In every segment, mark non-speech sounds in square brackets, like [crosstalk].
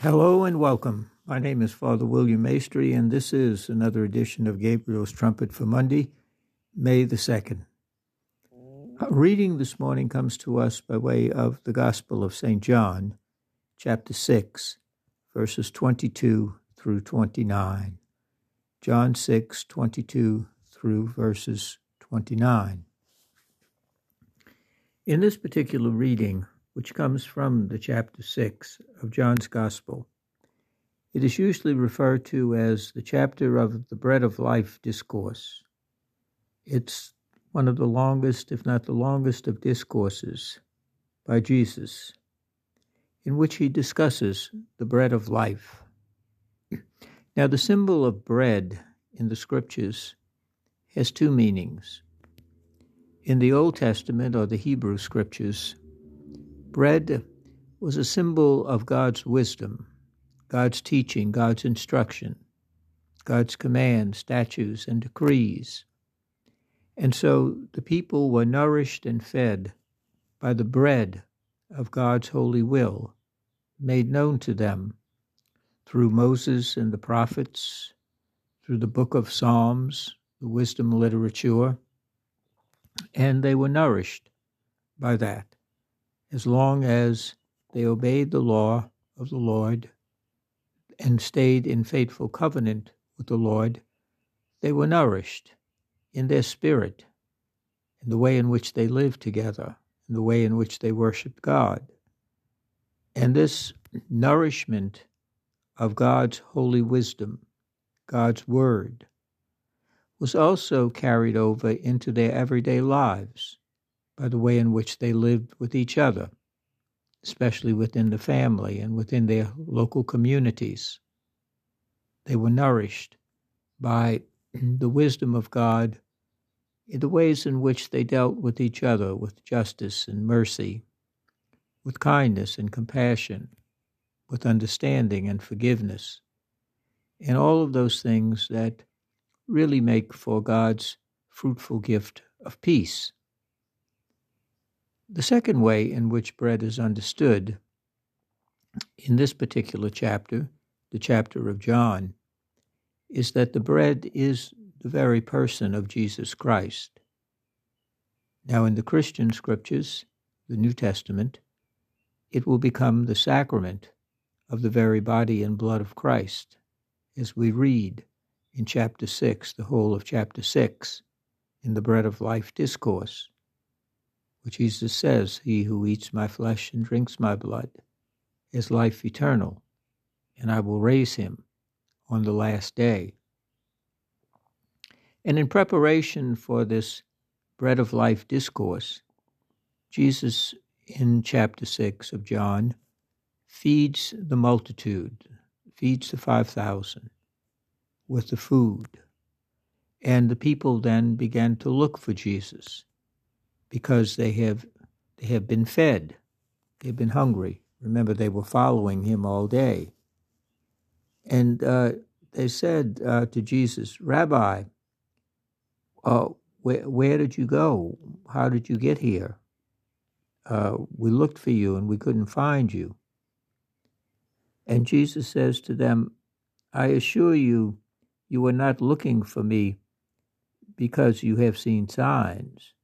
Hello and welcome. My name is Father William Maestri, and this is another edition of Gabriel's Trumpet for Monday, May the 2nd. Our reading this morning comes to us by way of the Gospel of St. John, chapter 6, verses 22 through 29. John 6, 22 through verses 29. In this particular reading, which comes from the chapter 6 of John's Gospel. It is usually referred to as the chapter of the Bread of Life discourse. It's one of the longest, if not the longest, of discourses by Jesus, in which he discusses the bread of life. Now, the symbol of bread in the scriptures has two meanings. In the Old Testament or the Hebrew scriptures, Bread was a symbol of God's wisdom, God's teaching, God's instruction, God's commands, statutes, and decrees. And so the people were nourished and fed by the bread of God's holy will made known to them through Moses and the prophets, through the book of Psalms, the wisdom literature, and they were nourished by that as long as they obeyed the law of the Lord and stayed in faithful covenant with the Lord, they were nourished in their spirit, in the way in which they lived together, in the way in which they worshiped God. And this nourishment of God's holy wisdom, God's word, was also carried over into their everyday lives by the way in which they lived with each other, especially within the family and within their local communities. They were nourished by [clears throat] the wisdom of God in the ways in which they dealt with each other with justice and mercy, with kindness and compassion, with understanding and forgiveness, and all of those things that really make for God's fruitful gift of peace. The second way in which bread is understood in this particular chapter, the chapter of John, is that the bread is the very person of Jesus Christ. Now, in the Christian scriptures, the New Testament, it will become the sacrament of the very body and blood of Christ, as we read in chapter 6, the whole of chapter 6, in the Bread of Life discourse. Jesus says, He who eats my flesh and drinks my blood is life eternal, and I will raise him on the last day. And in preparation for this bread of life discourse, Jesus in chapter 6 of John feeds the multitude, feeds the 5,000 with the food. And the people then began to look for Jesus because they have they have been fed. They've been hungry. Remember, they were following him all day. And uh, they said uh, to Jesus, Rabbi, uh, where, where did you go? How did you get here? Uh, we looked for you and we couldn't find you. And Jesus says to them, I assure you, you are not looking for me because you have seen signs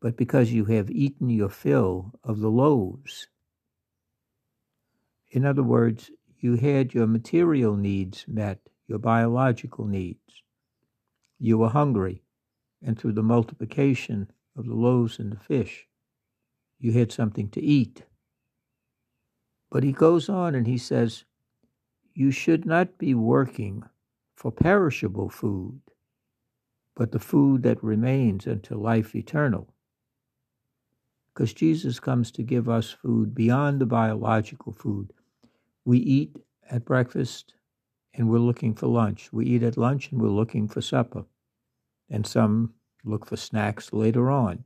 but because you have eaten your fill of the loaves. In other words, you had your material needs met, your biological needs. You were hungry, and through the multiplication of the loaves and the fish, you had something to eat. But he goes on and he says, You should not be working for perishable food, but the food that remains unto life eternal because Jesus comes to give us food beyond the biological food. We eat at breakfast and we're looking for lunch. We eat at lunch and we're looking for supper. And some look for snacks later on.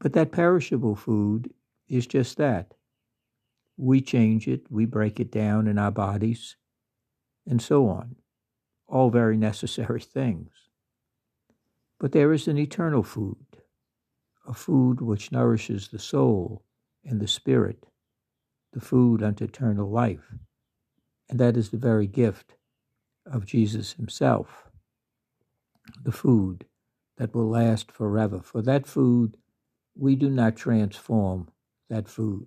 But that perishable food is just that. We change it, we break it down in our bodies, and so on. All very necessary [laughs] things. But there is an eternal food a food which nourishes the soul and the spirit, the food unto eternal life. And that is the very gift of Jesus himself, the food that will last forever. For that food, we do not transform that food.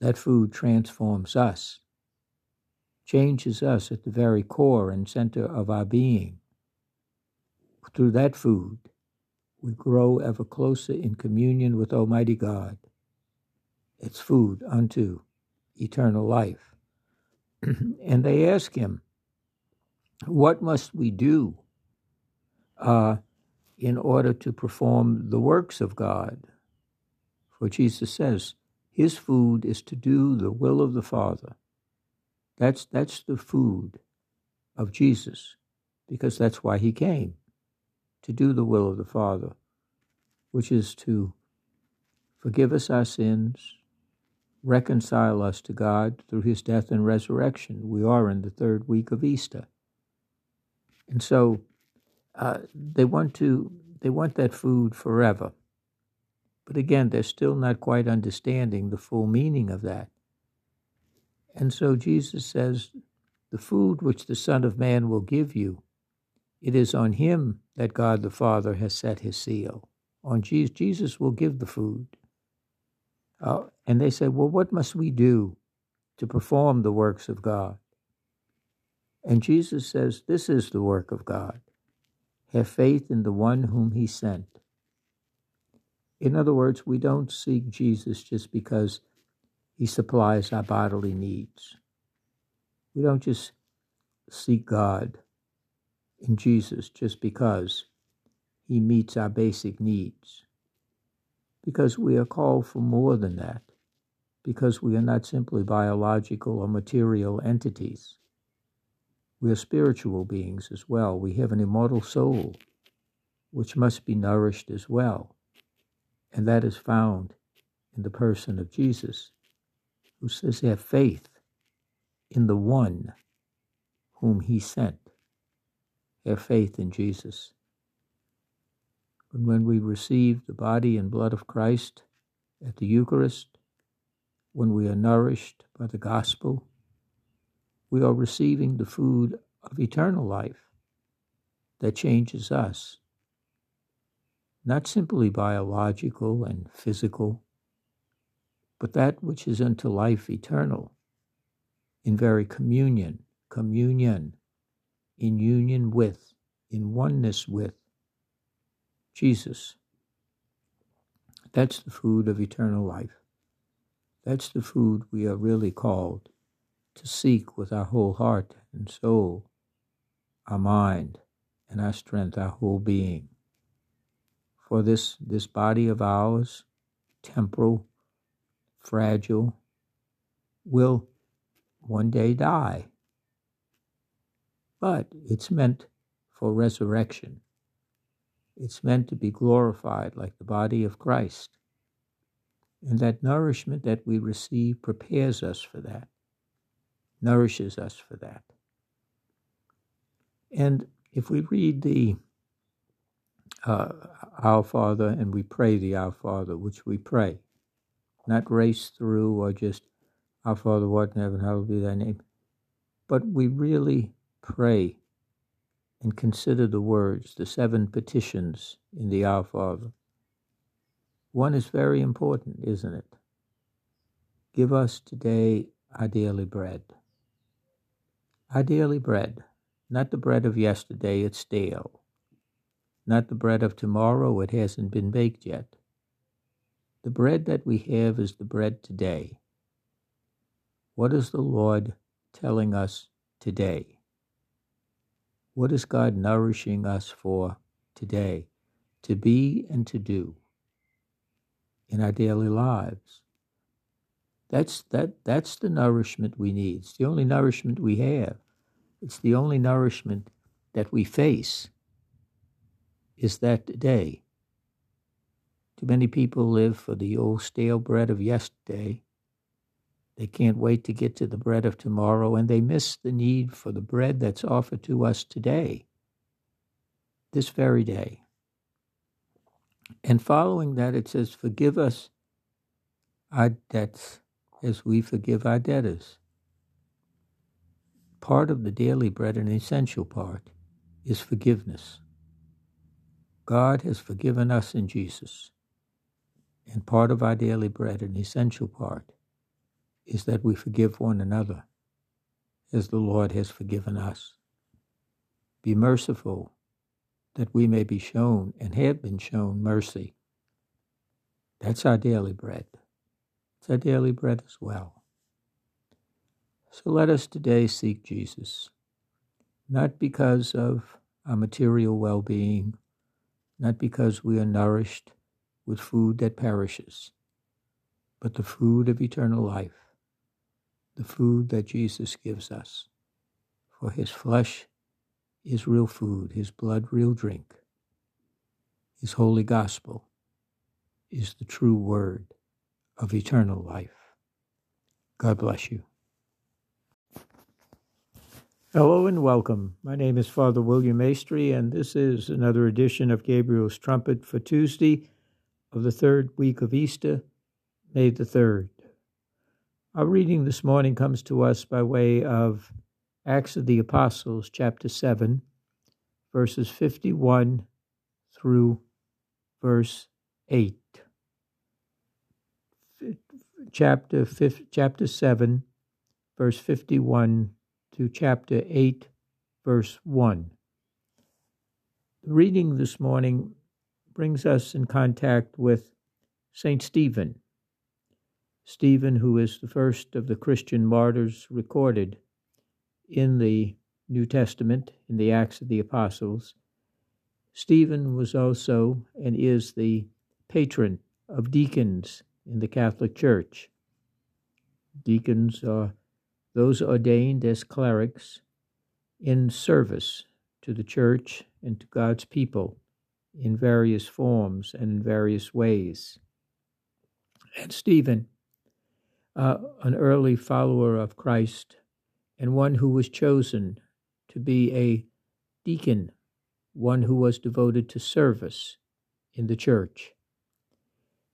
That food transforms us, changes us at the very core and center of our being. Through that food, we grow ever closer in communion with Almighty God. It's food unto eternal life. [clears throat] and they ask him, What must we do uh, in order to perform the works of God? For Jesus says, His food is to do the will of the Father. That's, that's the food of Jesus, because that's why he came to do the will of the Father, which is to forgive us our sins, reconcile us to God through his death and resurrection. We are in the third week of Easter. And so uh, they want to they want that food forever. But again, they're still not quite understanding the full meaning of that. And so Jesus says, The food which the Son of Man will give you, it is on him that God the Father has set his seal. On Jesus, Jesus will give the food. Uh, and they say, Well, what must we do to perform the works of God? And Jesus says, This is the work of God. Have faith in the one whom he sent. In other words, we don't seek Jesus just because he supplies our bodily needs. We don't just seek God in Jesus just because he meets our basic needs. Because we are called for more than that. Because we are not simply biological or material entities. We are spiritual beings as well. We have an immortal soul, which must be nourished as well. And that is found in the person of Jesus, who says, Have faith in the one whom he sent. Have faith in Jesus. And when we receive the body and blood of Christ at the Eucharist, when we are nourished by the gospel, we are receiving the food of eternal life that changes us. Not simply biological and physical, but that which is unto life eternal, in very communion, communion, in union with, in oneness with Jesus. That's the food of eternal life. That's the food we are really called to seek with our whole heart and soul, our mind, and our strength, our whole being. For this, this body of ours, temporal, fragile, will one day die. But it's meant for resurrection. It's meant to be glorified like the body of Christ. And that nourishment that we receive prepares us for that, nourishes us for that. And if we read the uh, Our Father and we pray the Our Father, which we pray, not race through or just Our Father, what in heaven, hallowed be thy name, but we really pray and consider the words, the seven petitions in the Our Father. One is very important, isn't it? Give us today our daily bread. Our daily bread, not the bread of yesterday, it's stale. Not the bread of tomorrow, it hasn't been baked yet. The bread that we have is the bread today. What is the Lord telling us today? What is God nourishing us for today to be and to do in our daily lives? That's, that, that's the nourishment we need. It's the only nourishment we have. It's the only nourishment that we face is that day. Too many people live for the old stale bread of yesterday they can't wait to get to the bread of tomorrow, and they miss the need for the bread that's offered to us today, this very day. And following that, it says, Forgive us our debts as we forgive our debtors. Part of the daily bread, an essential part, is forgiveness. God has forgiven us in Jesus. And part of our daily bread, an essential part, is that we forgive one another as the Lord has forgiven us. Be merciful that we may be shown and have been shown mercy. That's our daily bread. It's our daily bread as well. So let us today seek Jesus, not because of our material well being, not because we are nourished with food that perishes, but the food of eternal life, the food that Jesus gives us. For his flesh is real food, his blood real drink. His holy gospel is the true word of eternal life. God bless you. Hello and welcome. My name is Father William Maestri, and this is another edition of Gabriel's Trumpet for Tuesday of the third week of Easter, May the 3rd. Our reading this morning comes to us by way of Acts of the Apostles, chapter 7, verses 51 through verse 8. Chapter, chapter 7, verse 51 to chapter 8, verse 1. The reading this morning brings us in contact with St. Stephen. Stephen, who is the first of the Christian martyrs recorded in the New Testament, in the Acts of the Apostles. Stephen was also and is the patron of deacons in the Catholic Church. Deacons are those ordained as clerics in service to the church and to God's people in various forms and in various ways. And Stephen, uh, an early follower of Christ and one who was chosen to be a deacon, one who was devoted to service in the church.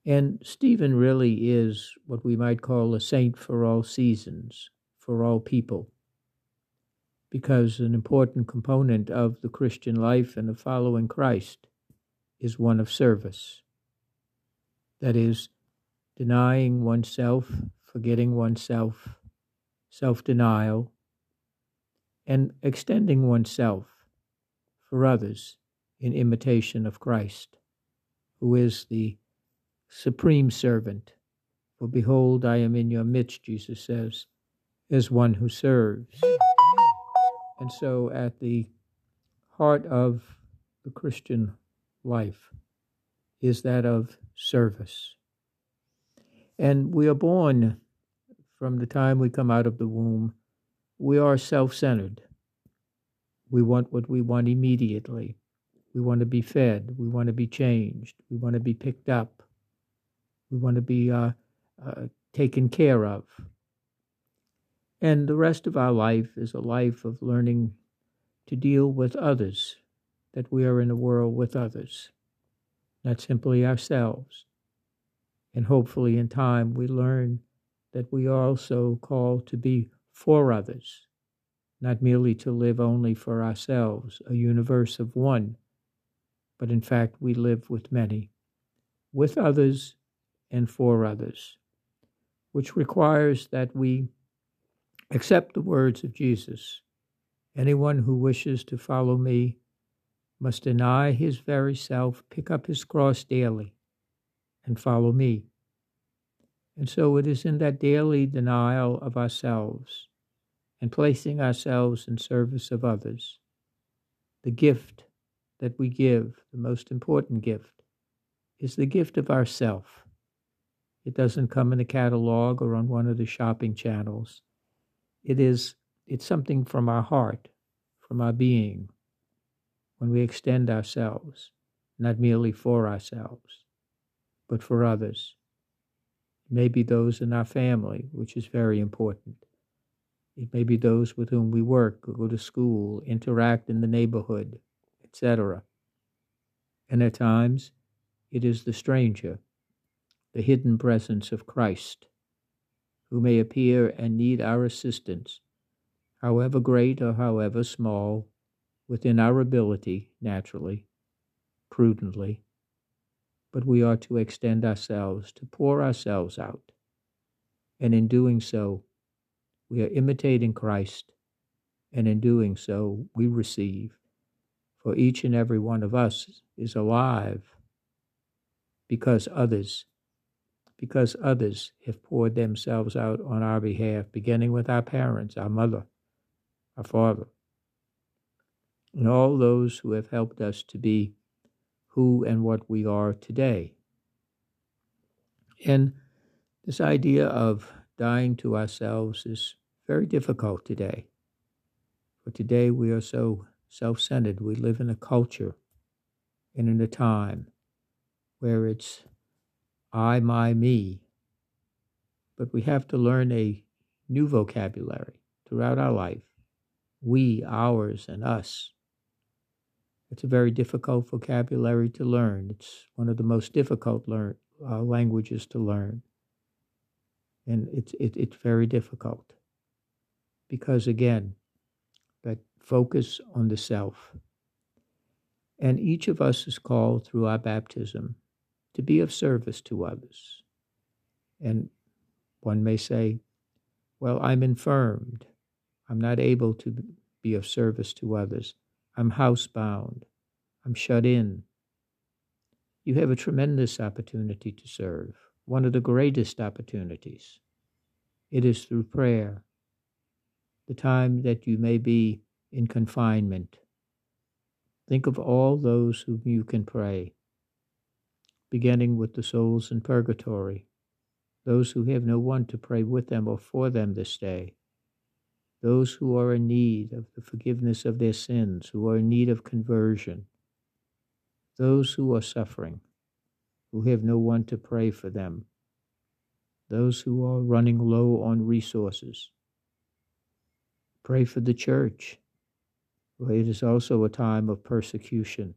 And Stephen really is what we might call a saint for all seasons for all people. Because an important component of the Christian life and of following Christ is one of service. That is, denying oneself, forgetting oneself, self denial, and extending oneself for others in imitation of Christ, who is the supreme servant. For behold, I am in your midst, Jesus says, as one who serves. And so, at the heart of the Christian life is that of service. And we are born from the time we come out of the womb, we are self centered. We want what we want immediately. We want to be fed. We want to be changed. We want to be picked up. We want to be uh, uh, taken care of. And the rest of our life is a life of learning to deal with others, that we are in a world with others, not simply ourselves. And hopefully, in time, we learn that we are also called to be for others, not merely to live only for ourselves, a universe of one, but in fact, we live with many, with others and for others, which requires that we Accept the words of Jesus. Anyone who wishes to follow me must deny his very self, pick up his cross daily, and follow me. And so it is in that daily denial of ourselves and placing ourselves in service of others, the gift that we give, the most important gift, is the gift of ourself. It doesn't come in a catalog or on one of the shopping channels. It is it's something from our heart, from our being, when we extend ourselves, not merely for ourselves, but for others. Maybe those in our family, which is very important. It may be those with whom we work, or go to school, interact in the neighborhood, etc. And at times, it is the stranger, the hidden presence of Christ, who may appear and need our assistance, however great or however small, within our ability, naturally, prudently, but we are to extend ourselves, to pour ourselves out. And in doing so, we are imitating Christ, and in doing so, we receive. For each and every one of us is alive because others, because others have poured themselves out on our behalf, beginning with our parents, our mother, our father, and all those who have helped us to be who and what we are today. And this idea of dying to ourselves is very difficult today. For today we are so self centered. We live in a culture and in a time where it's I, my, me. But we have to learn a new vocabulary throughout our life we, ours, and us. It's a very difficult vocabulary to learn. It's one of the most difficult learn, uh, languages to learn. And it's, it, it's very difficult because, again, that focus on the self. And each of us is called through our baptism to be of service to others. And one may say, Well, I'm infirmed. I'm not able to be of service to others. I'm housebound. I'm shut in. You have a tremendous opportunity to serve, one of the greatest opportunities. It is through prayer. The time that you may be in confinement. Think of all those whom you can pray, beginning with the souls in purgatory, those who have no one to pray with them or for them this day those who are in need of the forgiveness of their sins, who are in need of conversion, those who are suffering, who have no one to pray for them, those who are running low on resources. Pray for the church. For it is also a time of persecution,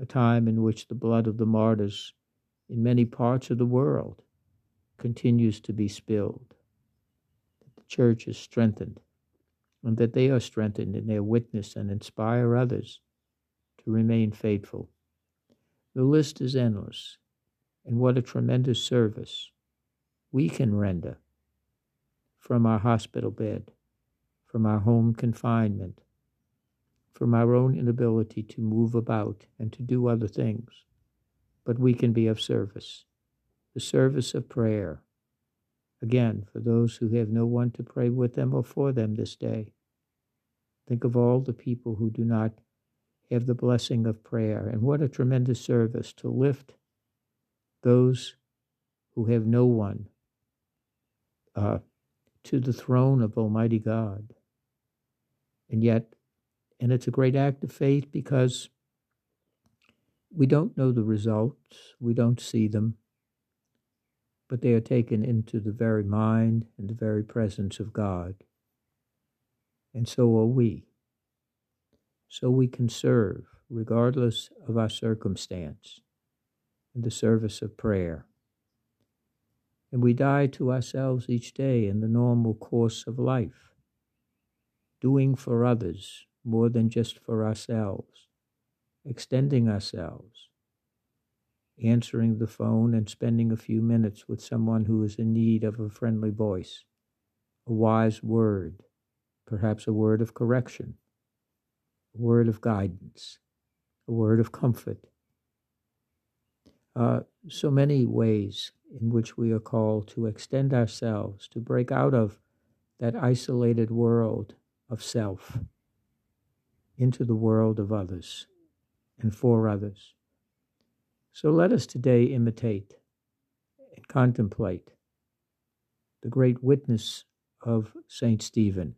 a time in which the blood of the martyrs in many parts of the world continues to be spilled. The church is strengthened and that they are strengthened in their witness and inspire others to remain faithful. The list is endless, and what a tremendous service we can render from our hospital bed, from our home confinement, from our own inability to move about and to do other things. But we can be of service, the service of prayer, Again, for those who have no one to pray with them or for them this day, think of all the people who do not have the blessing of prayer. And what a tremendous service to lift those who have no one uh, to the throne of Almighty God. And yet, and it's a great act of faith because we don't know the results, we don't see them, but they are taken into the very mind and the very presence of God. And so are we. So we can serve, regardless of our circumstance, in the service of prayer. And we die to ourselves each day in the normal course of life, doing for others more than just for ourselves, extending ourselves, answering the phone and spending a few minutes with someone who is in need of a friendly voice, a wise word, perhaps a word of correction, a word of guidance, a word of comfort. Uh, so many ways in which we are called to extend ourselves, to break out of that isolated world of self into the world of others and for others. So let us today imitate and contemplate the great witness of St. Stephen,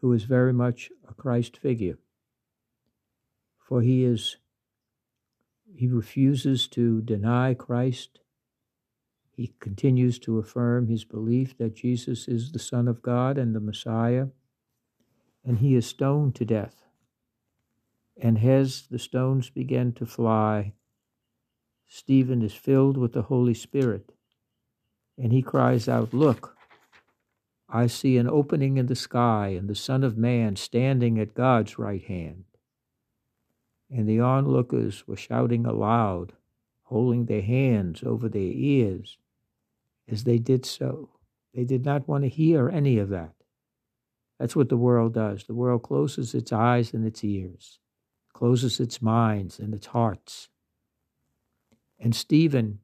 who is very much a Christ figure. For he is he refuses to deny Christ. He continues to affirm his belief that Jesus is the Son of God and the Messiah, and he is stoned to death. And as the stones begin to fly, Stephen is filled with the Holy Spirit and he cries out, Look, I see an opening in the sky and the Son of Man standing at God's right hand. And the onlookers were shouting aloud, holding their hands over their ears as they did so. They did not want to hear any of that. That's what the world does. The world closes its eyes and its ears, closes its minds and its hearts. And Stephen,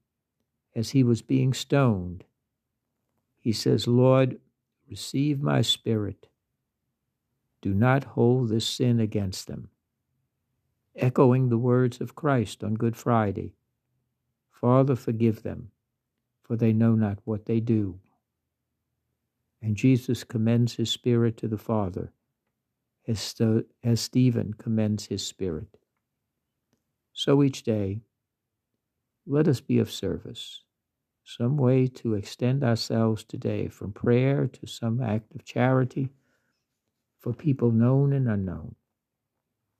as he was being stoned, he says, Lord, receive my spirit. Do not hold this sin against them. Echoing the words of Christ on Good Friday Father, forgive them, for they know not what they do. And Jesus commends his spirit to the Father as, as Stephen commends his spirit. So each day, let us be of service some way to extend ourselves today from prayer to some act of charity for people known and unknown.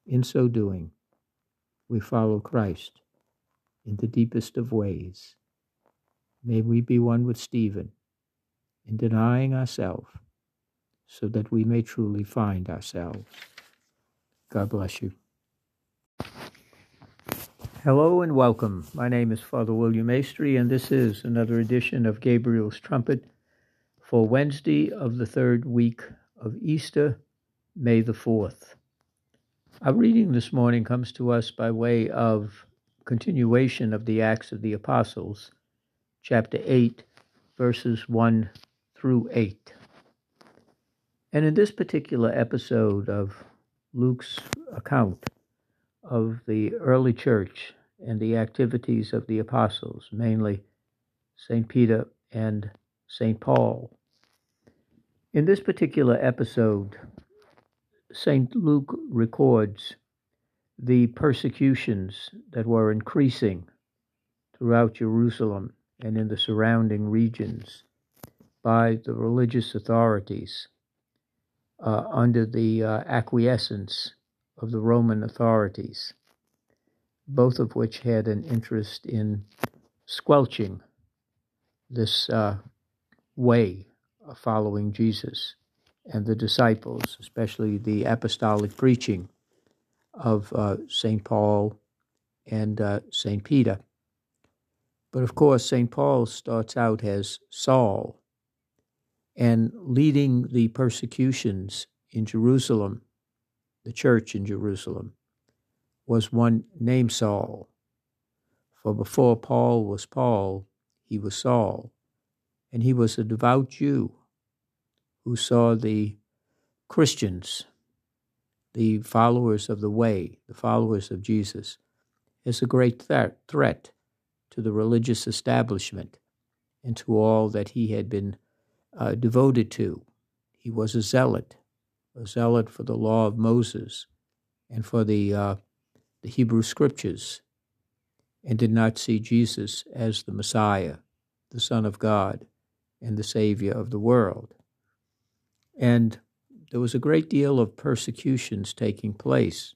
In so doing, we follow Christ in the deepest of ways. May we be one with Stephen in denying ourselves so that we may truly find ourselves. God bless you. Hello and welcome. My name is Father William Maestri, and this is another edition of Gabriel's Trumpet for Wednesday of the third week of Easter, May the 4th. Our reading this morning comes to us by way of continuation of the Acts of the Apostles, chapter 8, verses 1 through 8. And in this particular episode of Luke's account, of the early church and the activities of the apostles, mainly St. Peter and St. Paul. In this particular episode, St. Luke records the persecutions that were increasing throughout Jerusalem and in the surrounding regions by the religious authorities uh, under the uh, acquiescence of the Roman authorities, both of which had an interest in squelching this uh, way of following Jesus and the disciples, especially the apostolic preaching of uh, St. Paul and uh, St. Peter. But of course, St. Paul starts out as Saul and leading the persecutions in Jerusalem the church in Jerusalem, was one named Saul. For before Paul was Paul, he was Saul, and he was a devout Jew who saw the Christians, the followers of the way, the followers of Jesus, as a great th- threat to the religious establishment and to all that he had been uh, devoted to. He was a zealot a zealot for the law of Moses and for the, uh, the Hebrew scriptures, and did not see Jesus as the Messiah, the Son of God, and the Savior of the world. And there was a great deal of persecutions taking place.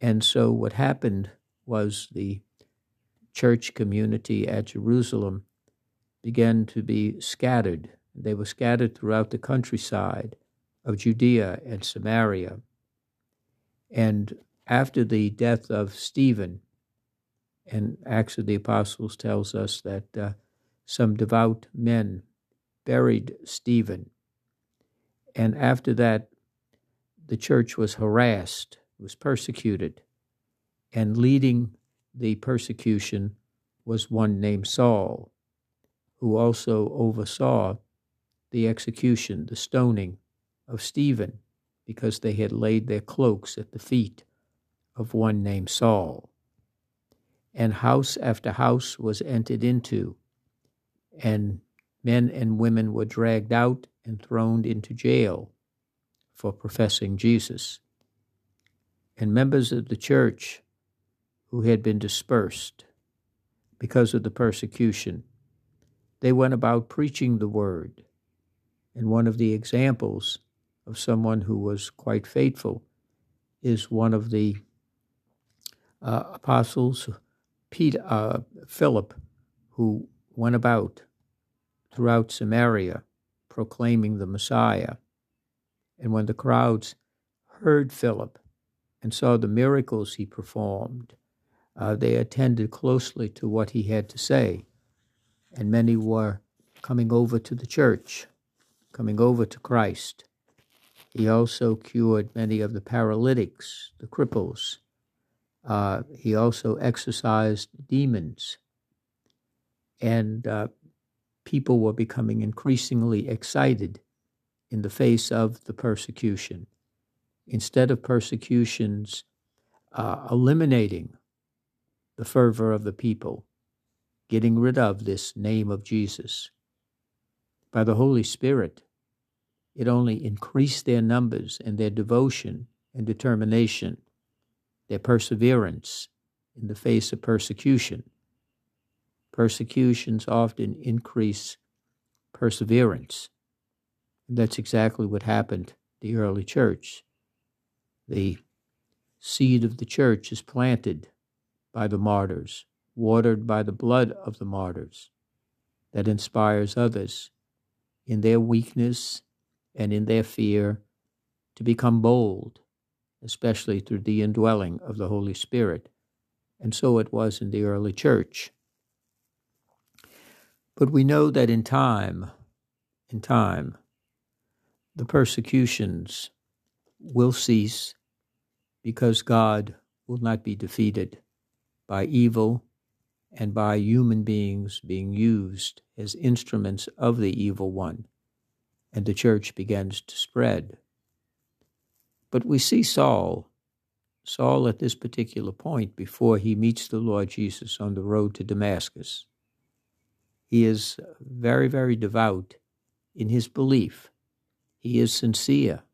And so what happened was the church community at Jerusalem began to be scattered. They were scattered throughout the countryside of Judea and Samaria. And after the death of Stephen, and Acts of the Apostles tells us that uh, some devout men buried Stephen. And after that, the church was harassed, was persecuted, and leading the persecution was one named Saul, who also oversaw the execution, the stoning of Stephen because they had laid their cloaks at the feet of one named Saul. And house after house was entered into, and men and women were dragged out and thrown into jail for professing Jesus. And members of the church who had been dispersed because of the persecution, they went about preaching the word. And one of the examples of someone who was quite faithful is one of the uh, apostles, Peter, uh, Philip, who went about throughout Samaria, proclaiming the Messiah. And when the crowds heard Philip and saw the miracles he performed, uh, they attended closely to what he had to say. And many were coming over to the church, coming over to Christ. He also cured many of the paralytics, the cripples. Uh, he also exorcised demons. And uh, people were becoming increasingly excited in the face of the persecution. Instead of persecutions uh, eliminating the fervor of the people, getting rid of this name of Jesus, by the Holy Spirit, it only increased their numbers and their devotion and determination, their perseverance in the face of persecution. Persecutions often increase perseverance. And that's exactly what happened the early church. The seed of the church is planted by the martyrs, watered by the blood of the martyrs, that inspires others in their weakness and in their fear to become bold, especially through the indwelling of the Holy Spirit. And so it was in the early church. But we know that in time, in time, the persecutions will cease because God will not be defeated by evil and by human beings being used as instruments of the evil one and the church begins to spread. But we see Saul, Saul at this particular point before he meets the Lord Jesus on the road to Damascus. He is very, very devout in his belief. He is sincere.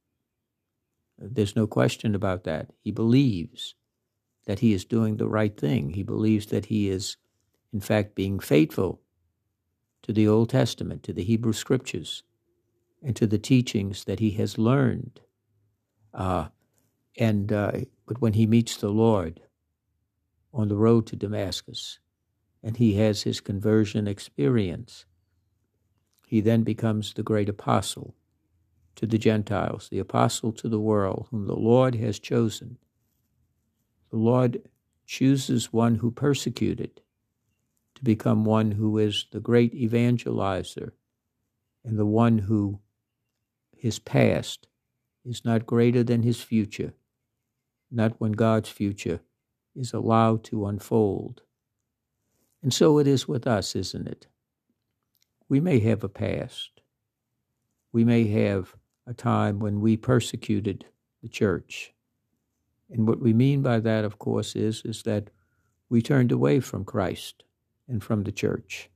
There's no question about that. He believes that he is doing the right thing. He believes that he is, in fact, being faithful to the Old Testament, to the Hebrew Scriptures and to the teachings that he has learned. Uh, and uh, but when he meets the Lord on the road to Damascus, and he has his conversion experience, he then becomes the great apostle to the Gentiles, the apostle to the world, whom the Lord has chosen. The Lord chooses one who persecuted to become one who is the great evangelizer and the one who his past is not greater than his future, not when God's future is allowed to unfold. And so it is with us, isn't it? We may have a past. We may have a time when we persecuted the church. And what we mean by that, of course, is, is that we turned away from Christ and from the church.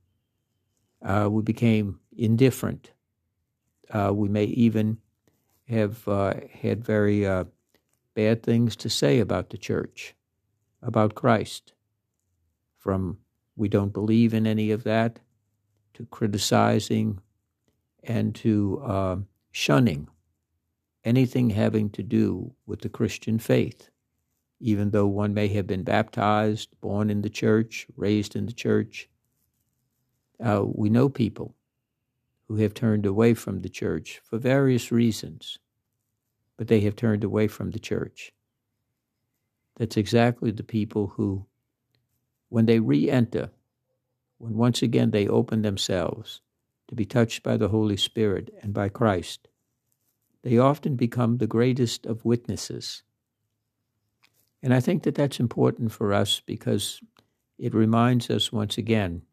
Uh, we became indifferent uh, we may even have uh, had very uh, bad things to say about the church, about Christ, from we don't believe in any of that, to criticizing and to uh, shunning anything having to do with the Christian faith, even though one may have been baptized, born in the church, raised in the church. Uh, we know people who have turned away from the church for various reasons, but they have turned away from the church. That's exactly the people who, when they re enter, when once again they open themselves to be touched by the Holy Spirit and by Christ, they often become the greatest of witnesses. And I think that that's important for us because it reminds us once again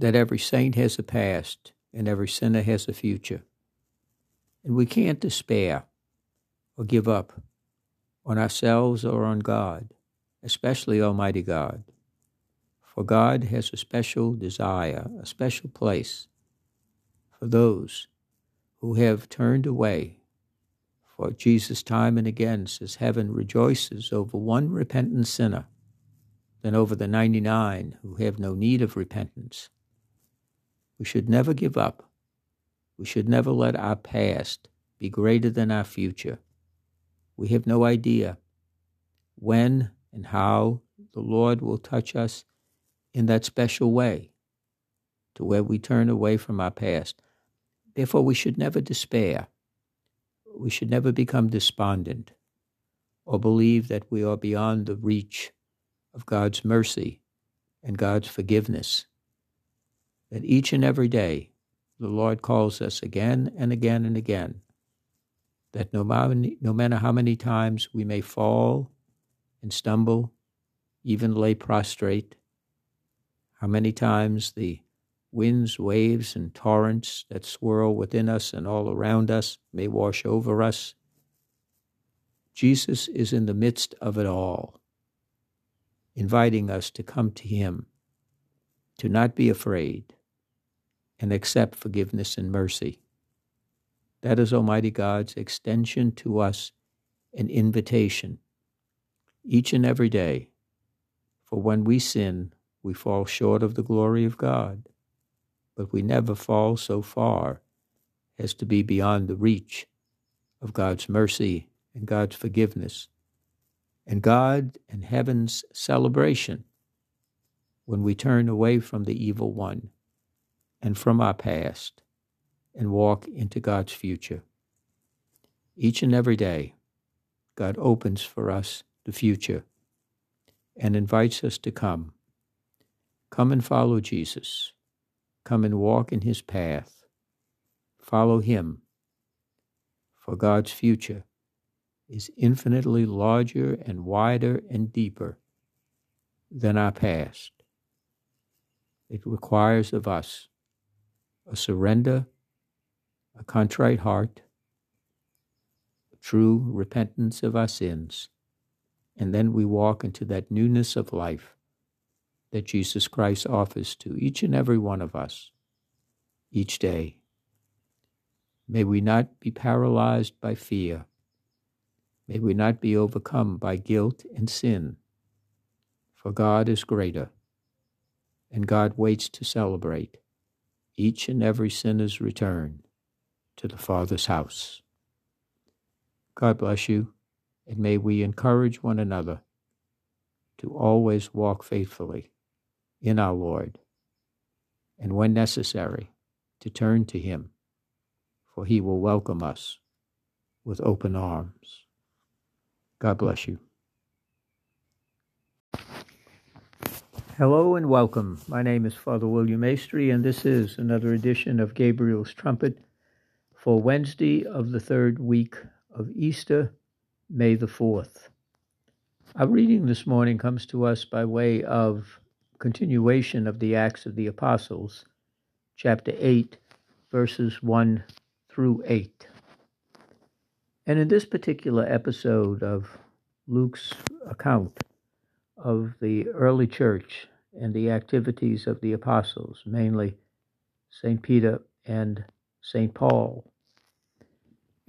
that every saint has a past and every sinner has a future. And we can't despair or give up on ourselves or on God, especially Almighty God. For God has a special desire, a special place for those who have turned away. For Jesus, time and again, says, Heaven rejoices over one repentant sinner than over the 99 who have no need of repentance. We should never give up. We should never let our past be greater than our future. We have no idea when and how the Lord will touch us in that special way. to where we turn away from our past. Therefore, we should never despair. We should never become despondent or believe that we are beyond the reach of God's mercy and God's forgiveness. That each and every day the Lord calls us again and again and again. That no matter, no matter how many times we may fall and stumble, even lay prostrate, how many times the winds, waves, and torrents that swirl within us and all around us may wash over us. Jesus is in the midst of it all, inviting us to come to Him, to not be afraid, and accept forgiveness and mercy. That is Almighty God's extension to us, an invitation, each and every day. For when we sin, we fall short of the glory of God but we never fall so far as to be beyond the reach of God's mercy and God's forgiveness and God and heaven's celebration when we turn away from the evil one and from our past and walk into God's future. Each and every day, God opens for us the future and invites us to come. Come and follow Jesus. Come and walk in his path. Follow him. For God's future is infinitely larger and wider and deeper than our past. It requires of us a surrender, a contrite heart, a true repentance of our sins, and then we walk into that newness of life that Jesus Christ offers to each and every one of us each day. May we not be paralyzed by fear. May we not be overcome by guilt and sin. For God is greater, and God waits to celebrate each and every sinner's return to the Father's house. God bless you, and may we encourage one another to always walk faithfully in our Lord, and when necessary, to turn to Him, for He will welcome us with open arms. God bless you. Hello and welcome. My name is Father William Maestri, and this is another edition of Gabriel's Trumpet for Wednesday of the third week of Easter, May the 4th. Our reading this morning comes to us by way of continuation of the Acts of the Apostles, chapter 8, verses 1 through 8. And in this particular episode of Luke's account of the early church and the activities of the apostles, mainly St. Peter and St. Paul,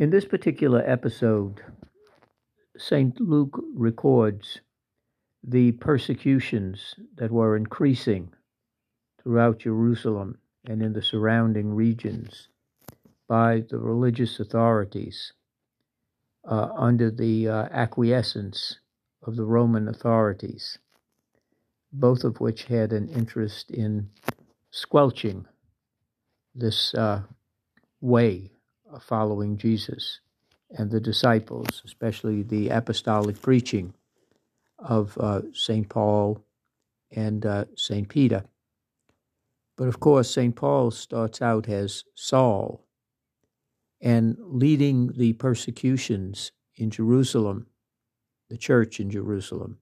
in this particular episode, St. Luke records the persecutions that were increasing throughout Jerusalem and in the surrounding regions by the religious authorities uh, under the uh, acquiescence of the Roman authorities, both of which had an interest in squelching this uh, way of following Jesus and the disciples, especially the apostolic preaching of uh, St. Paul and uh, St. Peter. But of course, St. Paul starts out as Saul and leading the persecutions in Jerusalem, the church in Jerusalem,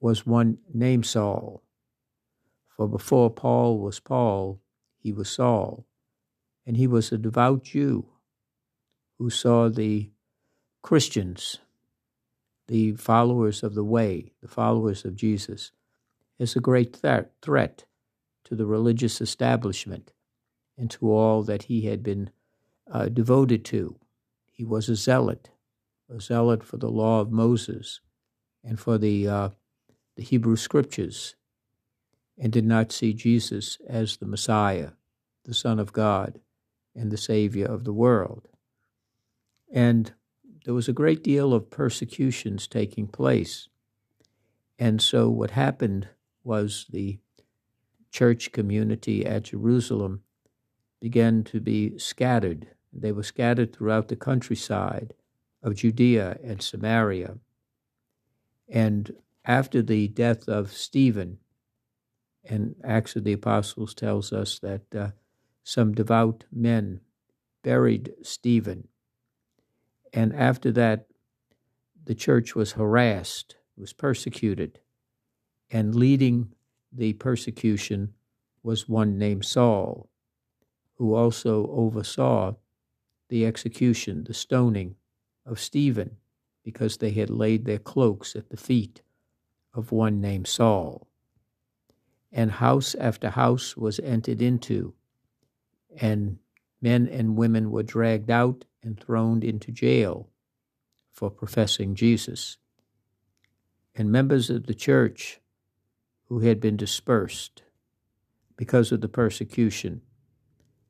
was one named Saul. For before Paul was Paul, he was Saul, and he was a devout Jew who saw the Christians the followers of the way, the followers of Jesus, as a great th- threat to the religious establishment and to all that he had been uh, devoted to. He was a zealot, a zealot for the law of Moses and for the, uh, the Hebrew scriptures, and did not see Jesus as the Messiah, the Son of God, and the Savior of the world. And there was a great deal of persecutions taking place. And so what happened was the church community at Jerusalem began to be scattered. They were scattered throughout the countryside of Judea and Samaria. And after the death of Stephen, and Acts of the Apostles tells us that uh, some devout men buried Stephen. And after that, the church was harassed, was persecuted, and leading the persecution was one named Saul, who also oversaw the execution, the stoning of Stephen, because they had laid their cloaks at the feet of one named Saul. And house after house was entered into, and men and women were dragged out and thrown into jail for professing Jesus. And members of the church who had been dispersed because of the persecution,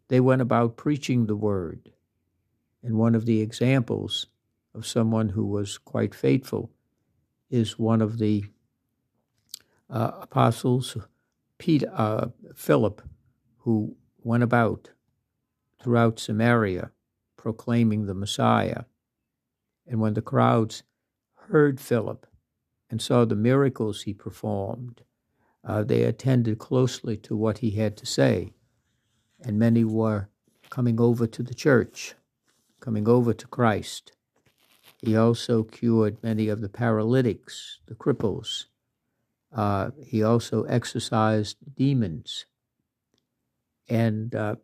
they went about preaching the word. And one of the examples of someone who was quite faithful is one of the uh, apostles, Peter, uh, Philip, who went about throughout Samaria proclaiming the Messiah. And when the crowds heard Philip and saw the miracles he performed, uh, they attended closely to what he had to say. And many were coming over to the church, coming over to Christ. He also cured many of the paralytics, the cripples. Uh, he also exorcised demons. And uh,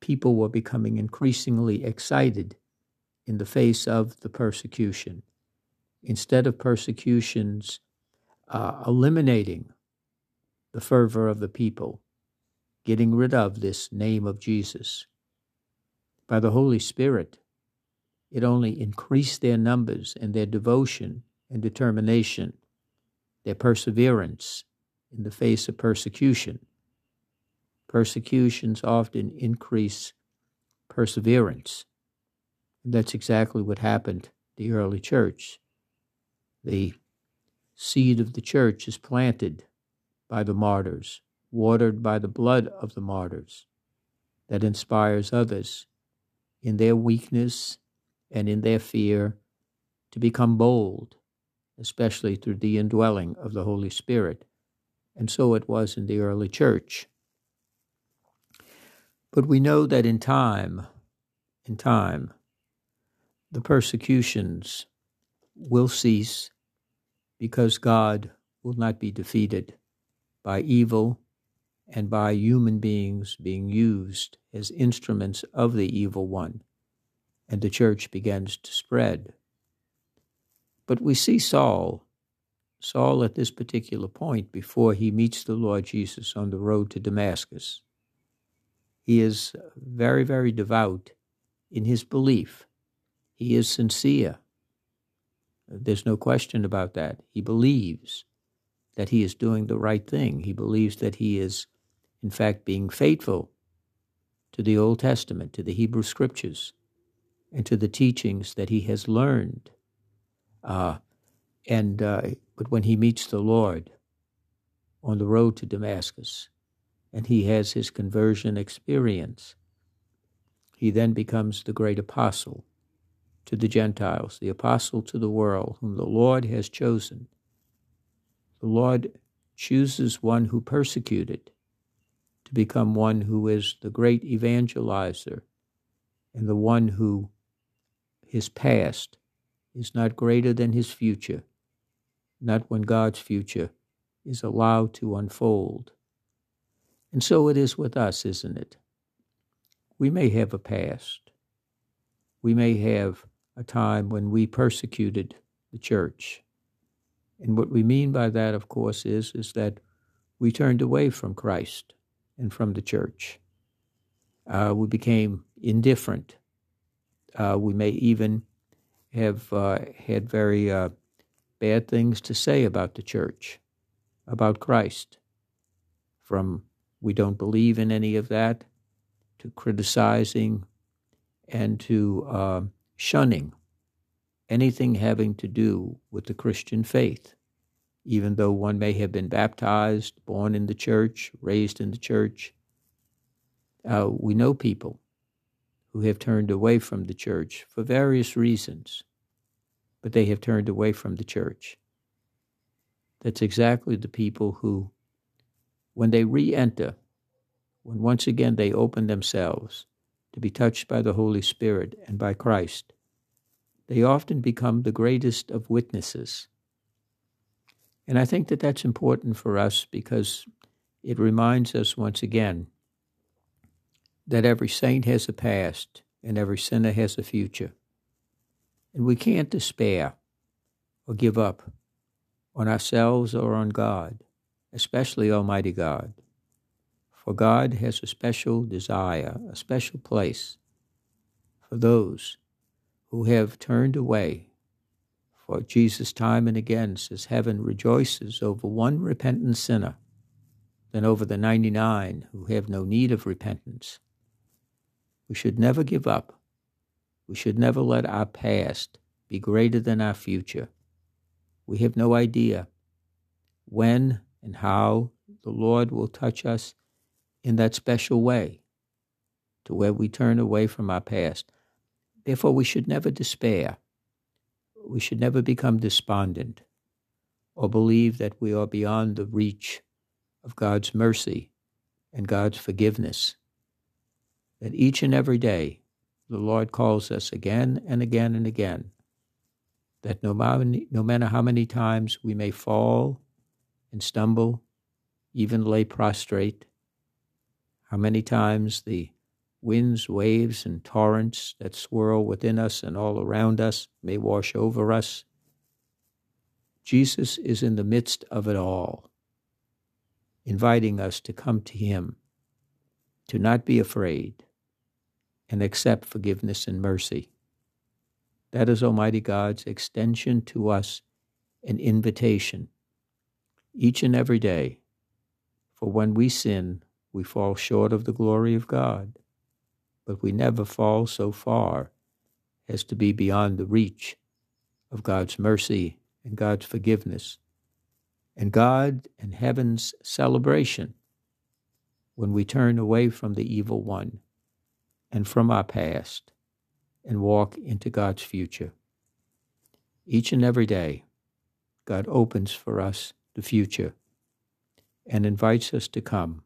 people were becoming increasingly excited in the face of the persecution. Instead of persecutions uh, eliminating the fervor of the people, getting rid of this name of Jesus, by the Holy Spirit, it only increased their numbers and their devotion and determination, their perseverance in the face of persecution. Persecutions often increase perseverance. And that's exactly what happened the early church. The seed of the church is planted by the martyrs, watered by the blood of the martyrs, that inspires others in their weakness and in their fear to become bold, especially through the indwelling of the Holy Spirit. And so it was in the early church. But we know that in time, in time, the persecutions will cease because God will not be defeated by evil and by human beings being used as instruments of the evil one, and the church begins to spread. But we see Saul, Saul at this particular point before he meets the Lord Jesus on the road to Damascus. He is very, very devout in his belief. He is sincere. There's no question about that. He believes that he is doing the right thing. He believes that he is, in fact, being faithful to the Old Testament, to the Hebrew Scriptures, and to the teachings that he has learned. Uh, and uh, but when he meets the Lord on the road to Damascus, and he has his conversion experience. He then becomes the great apostle to the Gentiles, the apostle to the world, whom the Lord has chosen. The Lord chooses one who persecuted to become one who is the great evangelizer and the one who his past is not greater than his future, not when God's future is allowed to unfold. And so it is with us, isn't it? We may have a past. We may have a time when we persecuted the church. And what we mean by that, of course, is, is that we turned away from Christ and from the church. Uh, we became indifferent. Uh, we may even have uh, had very uh, bad things to say about the church, about Christ, from we don't believe in any of that, to criticizing and to uh, shunning anything having to do with the Christian faith, even though one may have been baptized, born in the church, raised in the church. Uh, we know people who have turned away from the church for various reasons, but they have turned away from the church. That's exactly the people who, when they re enter, when once again they open themselves to be touched by the Holy Spirit and by Christ, they often become the greatest of witnesses and I think that that's important for us because it reminds us once again that every saint has a past and every sinner has a future. And we can't despair or give up on ourselves or on God, especially Almighty God. For God has a special desire, a special place for those who have turned away for Jesus time and again says, Heaven rejoices over one repentant sinner than over the 99 who have no need of repentance. We should never give up. We should never let our past be greater than our future. We have no idea when and how the Lord will touch us in that special way to where we turn away from our past. Therefore, we should never despair we should never become despondent or believe that we are beyond the reach of God's mercy and God's forgiveness. That each and every day the Lord calls us again and again and again. That no matter, no matter how many times we may fall and stumble, even lay prostrate, how many times the Winds, waves, and torrents that swirl within us and all around us may wash over us. Jesus is in the midst of it all, inviting us to come to Him, to not be afraid, and accept forgiveness and mercy. That is Almighty God's extension to us, an invitation, each and every day. For when we sin, we fall short of the glory of God but we never fall so far as to be beyond the reach of God's mercy and God's forgiveness and God and heaven's celebration when we turn away from the evil one and from our past and walk into God's future. Each and every day, God opens for us the future and invites us to come.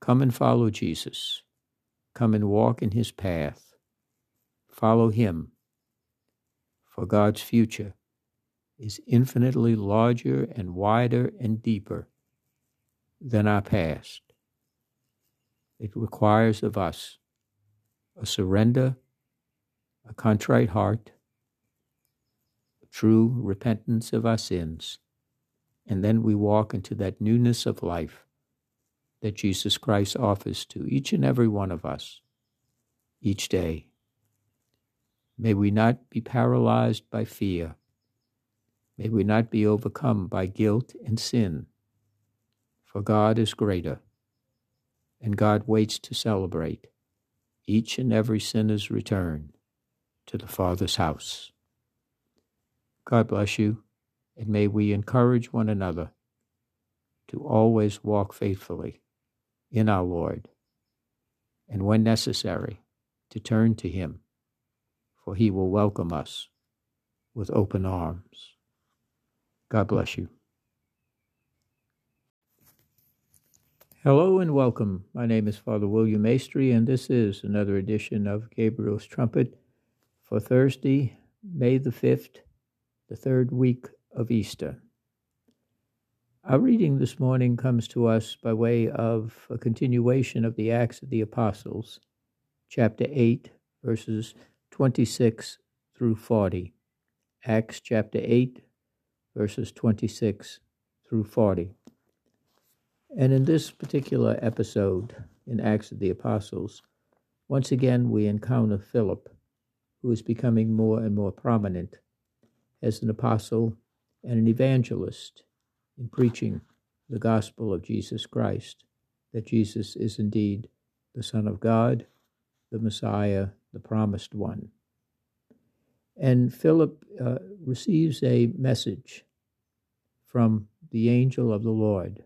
Come and follow Jesus. Come and walk in his path. Follow him. For God's future is infinitely larger and wider and deeper than our past. It requires of us a surrender, a contrite heart, a true repentance of our sins, and then we walk into that newness of life that Jesus Christ offers to each and every one of us each day. May we not be paralyzed by fear. May we not be overcome by guilt and sin. For God is greater, and God waits to celebrate each and every sinner's return to the Father's house. God bless you, and may we encourage one another to always walk faithfully in our Lord, and when necessary, to turn to Him, for He will welcome us with open arms. God bless you. Hello and welcome. My name is Father William Maestri, and this is another edition of Gabriel's Trumpet for Thursday, May the 5th, the third week of Easter. Our reading this morning comes to us by way of a continuation of the Acts of the Apostles, chapter 8, verses 26 through 40. Acts chapter 8, verses 26 through 40. And in this particular episode in Acts of the Apostles, once again we encounter Philip, who is becoming more and more prominent as an apostle and an evangelist in preaching the gospel of Jesus Christ, that Jesus is indeed the Son of God, the Messiah, the promised one. And Philip uh, receives a message from the angel of the Lord.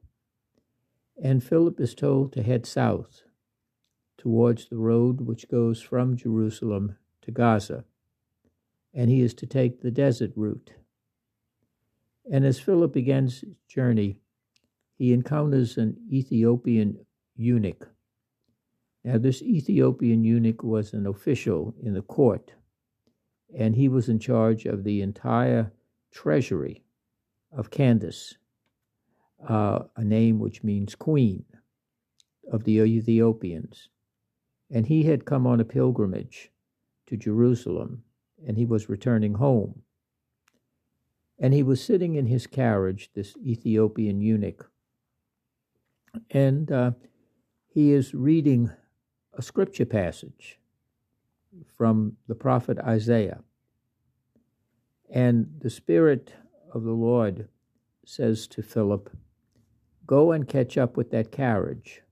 And Philip is told to head south towards the road which goes from Jerusalem to Gaza, and he is to take the desert route. And as Philip begins his journey, he encounters an Ethiopian eunuch. Now, this Ethiopian eunuch was an official in the court, and he was in charge of the entire treasury of Candace, uh, a name which means queen of the Ethiopians. And he had come on a pilgrimage to Jerusalem, and he was returning home. And he was sitting in his carriage, this Ethiopian eunuch, and uh, he is reading a scripture passage from the prophet Isaiah. And the Spirit of the Lord says to Philip, Go and catch up with that carriage.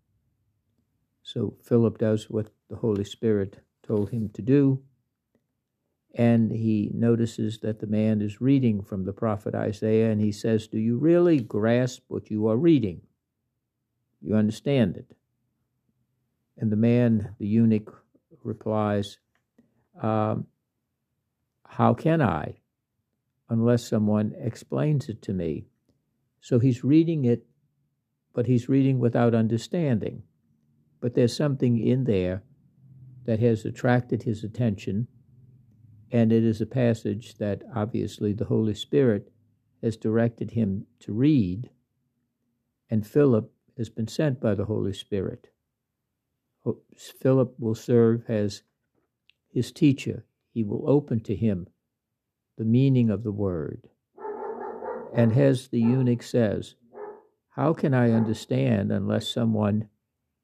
So Philip does what the Holy Spirit told him to do. And he notices that the man is reading from the prophet Isaiah, and he says, Do you really grasp what you are reading? You understand it? And the man, the eunuch, replies, um, How can I, unless someone explains it to me? So he's reading it, but he's reading without understanding. But there's something in there that has attracted his attention, and it is a passage that obviously the Holy Spirit has directed him to read, and Philip has been sent by the Holy Spirit. Philip will serve as his teacher. He will open to him the meaning of the word. And as the eunuch says, How can I understand unless someone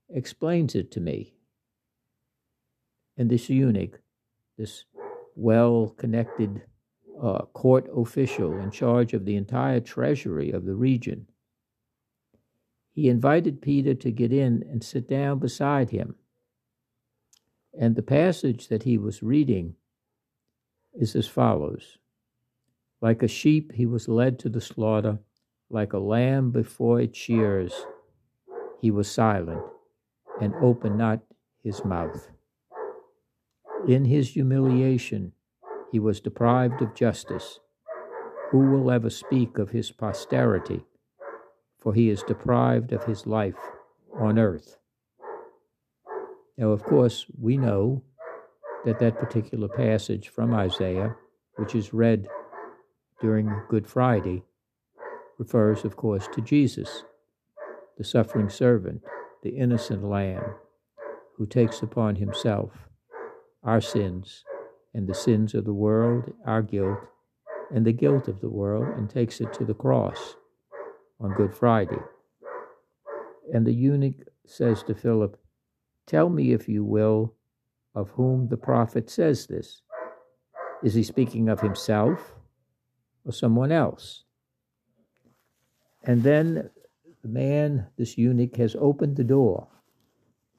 explains it to me? And this eunuch, this well connected uh, court official in charge of the entire treasury of the region, he invited Peter to get in and sit down beside him. And the passage that he was reading is as follows Like a sheep, he was led to the slaughter, like a lamb before its shears, he was silent and opened not his mouth. In his humiliation, he was deprived of justice. Who will ever speak of his posterity? for he is deprived of his life on earth. Now, of course, we know that that particular passage from Isaiah, which is read during Good Friday, refers, of course, to Jesus, the suffering servant, the innocent lamb, who takes upon himself our sins and the sins of the world, our guilt, and the guilt of the world, and takes it to the cross on Good Friday. And the eunuch says to Philip, Tell me, if you will, of whom the prophet says this. Is he speaking of himself or someone else? And then the man, this eunuch, has opened the door.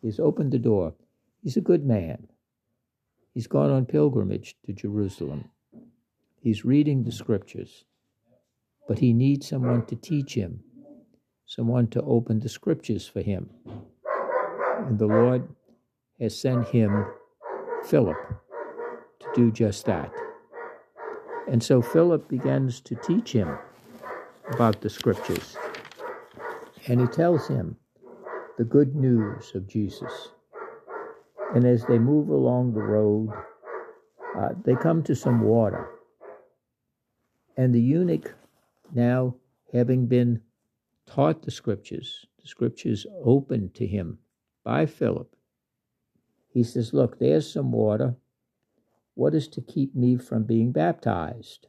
He's opened the door. He's a good man. He's gone on pilgrimage to Jerusalem. He's reading the scriptures but he needs someone to teach him, someone to open the scriptures for him. And the Lord has sent him Philip to do just that. And so Philip begins to teach him about the scriptures. And he tells him the good news of Jesus. And as they move along the road, uh, they come to some water. And the eunuch now having been taught the scriptures, the scriptures opened to him by Philip, he says, Look, there's some water. What is to keep me from being baptized?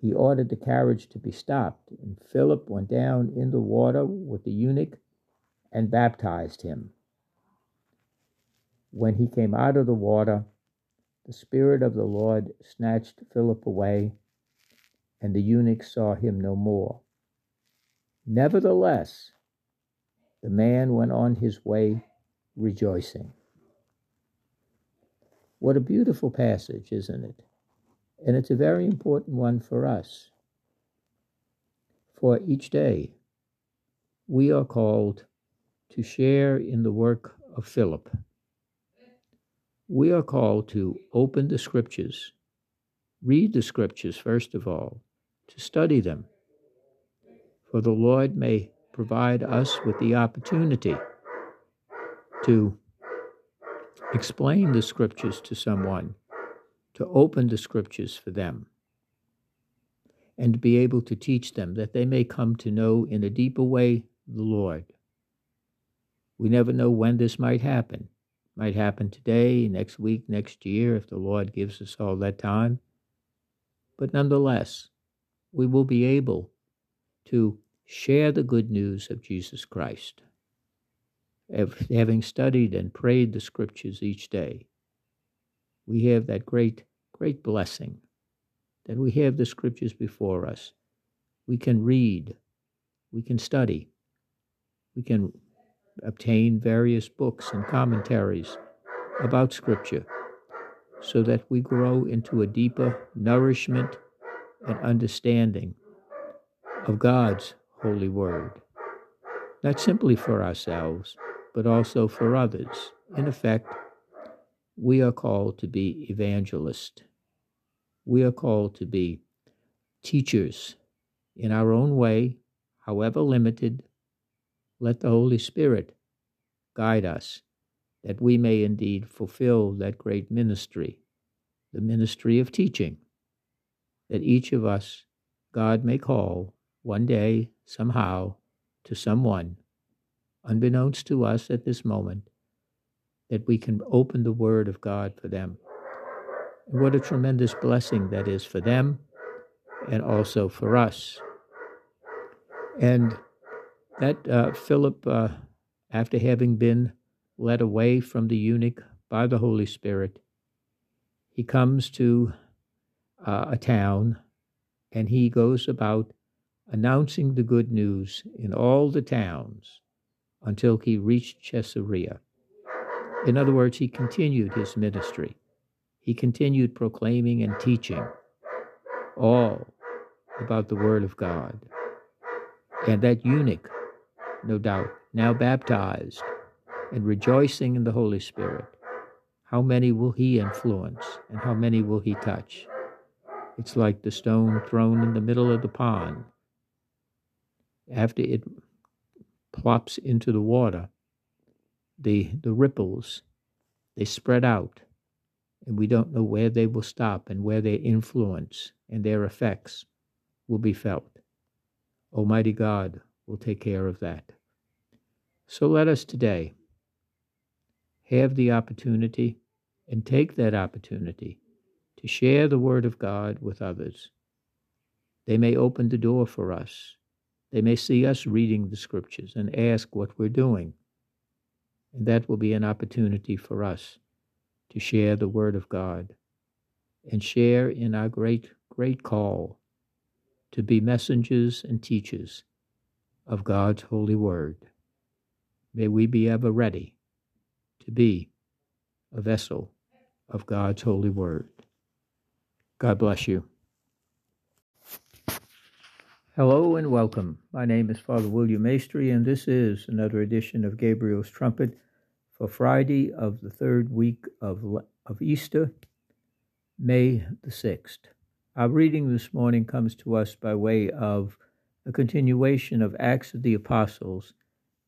He ordered the carriage to be stopped, and Philip went down in the water with the eunuch and baptized him. When he came out of the water, the Spirit of the Lord snatched Philip away and the eunuch saw him no more. Nevertheless, the man went on his way rejoicing. What a beautiful passage, isn't it? And it's a very important one for us. For each day, we are called to share in the work of Philip. We are called to open the scriptures, read the scriptures first of all, to study them. For the Lord may provide us with the opportunity to explain the scriptures to someone, to open the scriptures for them, and be able to teach them that they may come to know in a deeper way the Lord. We never know when this might happen. Might happen today, next week, next year, if the Lord gives us all that time. But nonetheless, we will be able to share the good news of Jesus Christ having studied and prayed the scriptures each day, we have that great, great blessing that we have the scriptures before us. We can read, we can study, we can obtain various books and commentaries about scripture so that we grow into a deeper nourishment and understanding of God's holy word, not simply for ourselves but also for others. In effect, we are called to be evangelists. We are called to be teachers in our own way, however limited. Let the Holy Spirit guide us that we may indeed fulfill that great ministry, the ministry of teaching, that each of us, God may call one day, somehow, to someone unbeknownst to us at this moment, that we can open the Word of God for them. What a tremendous blessing that is for them and also for us. And that uh, Philip, uh, after having been led away from the eunuch by the Holy Spirit, he comes to uh, a town and he goes about announcing the good news in all the towns until he reached Caesarea. In other words, he continued his ministry. He continued proclaiming and teaching all about the Word of God. And that eunuch, no doubt, now baptized and rejoicing in the Holy Spirit, how many will he influence and how many will he touch? It's like the stone thrown in the middle of the pond. After it plops into the water, the, the ripples, they spread out, and we don't know where they will stop and where their influence and their effects will be felt. Almighty God will take care of that. So let us today have the opportunity and take that opportunity to share the Word of God with others. They may open the door for us they may see us reading the scriptures and ask what we're doing. And that will be an opportunity for us to share the Word of God and share in our great, great call to be messengers and teachers of God's holy Word. May we be ever ready to be a vessel of God's holy Word. God bless you. Hello and welcome. My name is Father William Maestri, and this is another edition of Gabriel's Trumpet for Friday of the third week of, of Easter, May the 6th. Our reading this morning comes to us by way of a continuation of Acts of the Apostles,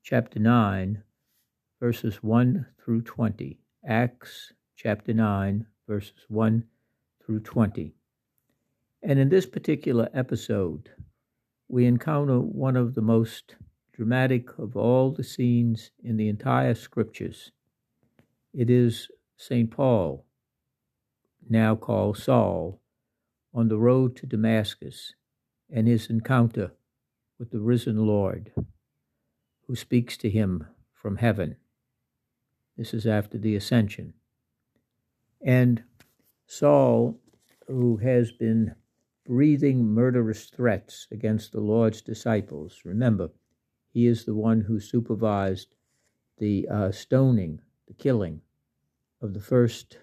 chapter 9, verses 1 through 20. Acts chapter 9, verses 1 through 20. And in this particular episode, we encounter one of the most dramatic of all the scenes in the entire scriptures. It is St. Paul, now called Saul, on the road to Damascus and his encounter with the risen Lord, who speaks to him from heaven. This is after the ascension. And Saul, who has been breathing murderous threats against the Lord's disciples. Remember, he is the one who supervised the uh, stoning, the killing of the first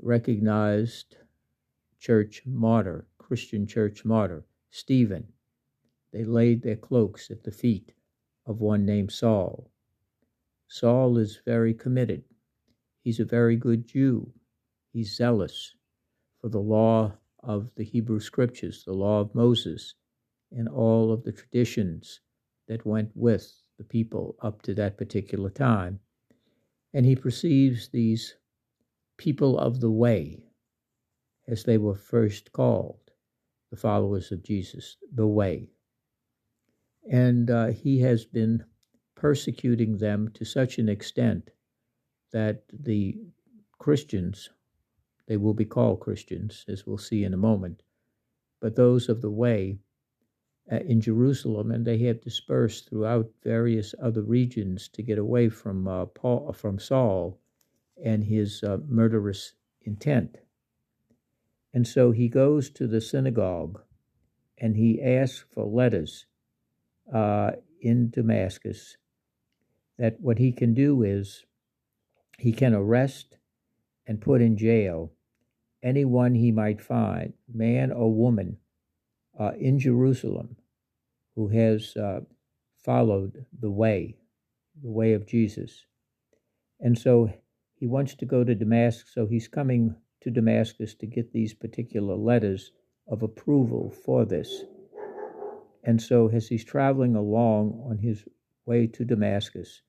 recognized church martyr, Christian church martyr, Stephen. they laid their cloaks at the feet of one named Saul. Saul is very committed. He's a very good Jew. He's zealous for the law of the Hebrew scriptures, the law of Moses, and all of the traditions that went with the people up to that particular time. And he perceives these people of the way, as they were first called, the followers of Jesus, the way. And uh, he has been persecuting them to such an extent that the Christians, they will be called Christians, as we'll see in a moment, but those of the way uh, in Jerusalem, and they have dispersed throughout various other regions to get away from uh, Paul, from Saul, and his uh, murderous intent. And so he goes to the synagogue, and he asks for letters uh, in Damascus. That what he can do is he can arrest and put in jail anyone he might find, man or woman, uh, in Jerusalem who has uh, followed the way, the way of Jesus. And so he wants to go to Damascus, so he's coming to Damascus to get these particular letters of approval for this. And so, as he's traveling along on his way to Damascus,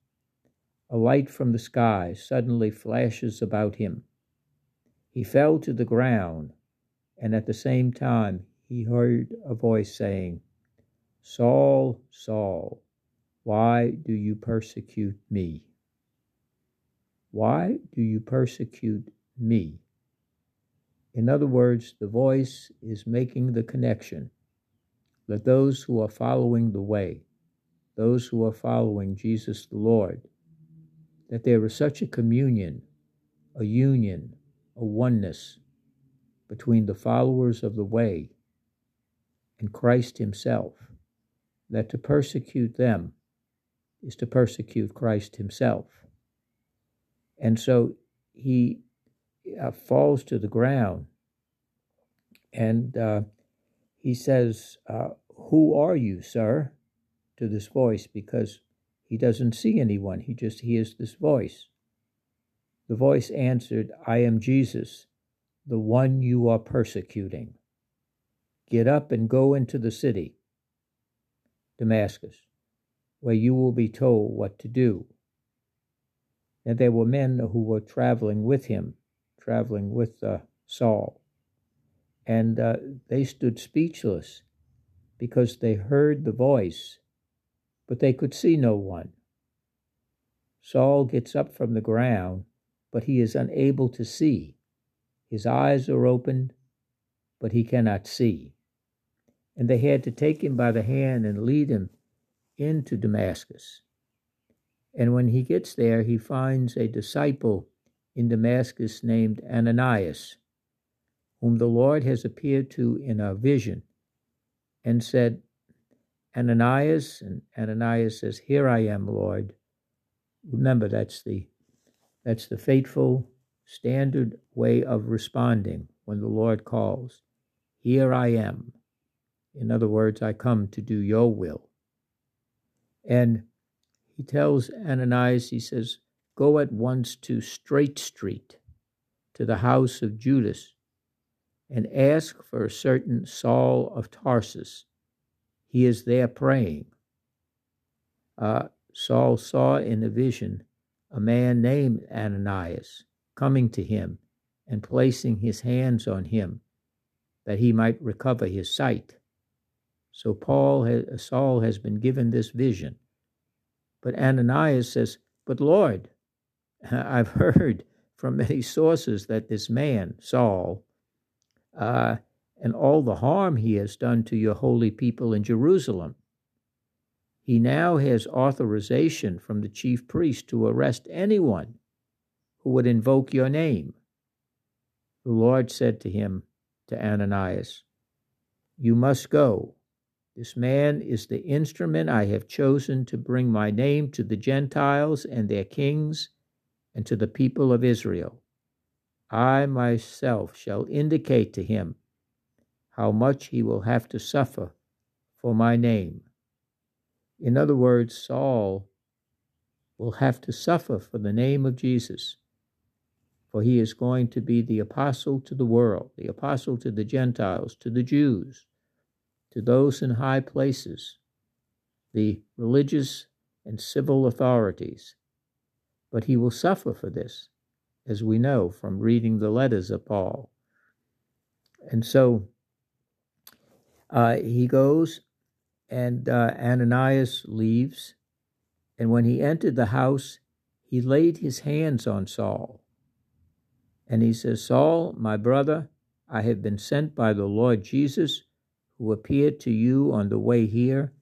a light from the sky suddenly flashes about him. He fell to the ground, and at the same time he heard a voice saying, Saul, Saul, why do you persecute me? Why do you persecute me? In other words, the voice is making the connection that those who are following the way, those who are following Jesus the Lord, that there is such a communion, a union, a oneness between the followers of the way and Christ Himself that to persecute them is to persecute Christ himself. And so he uh, falls to the ground and uh, he says, uh, Who are you, sir? to this voice because he doesn't see anyone, he just hears this voice. The voice answered, I am Jesus, the one you are persecuting. Get up and go into the city Damascus, where you will be told what to do. And there were men who were traveling with him, traveling with uh, Saul. And uh, they stood speechless because they heard the voice, but they could see no one. Saul gets up from the ground, but he is unable to see. His eyes are opened, but he cannot see and they had to take him by the hand and lead him into Damascus. And when he gets there, he finds a disciple in Damascus named Ananias, whom the Lord has appeared to in a vision and said, Ananias, and Ananias says, Here I am, Lord. Remember, that's the that's the faithful standard way of responding when the Lord calls. Here I am. In other words, I come to do your will. And he tells Ananias, he says, Go at once to Straight Street, to the house of Judas, and ask for a certain Saul of Tarsus. He is there praying. Uh, Saul saw in a vision a man named Ananias coming to him and placing his hands on him that he might recover his sight. So Paul has, Saul has been given this vision. But Ananias says, But Lord, [laughs] I've heard from many sources that this man, Saul, uh, and all the harm he has done to your holy people in Jerusalem, he now has authorization from the chief priest to arrest anyone who would invoke your name. The Lord said to him, to Ananias, You must go this man is the instrument I have chosen to bring my name to the Gentiles and their kings and to the people of Israel. I myself shall indicate to him how much he will have to suffer for my name. In other words, Saul will have to suffer for the name of Jesus, for he is going to be the apostle to the world, the apostle to the Gentiles, to the Jews, to those in high places, the religious and civil authorities. But he will suffer for this, as we know from reading the letters of Paul. And so uh, he goes, and uh, Ananias leaves. And when he entered the house, he laid his hands on Saul. And he says, Saul, my brother, I have been sent by the Lord Jesus, who appeared to you on the way here,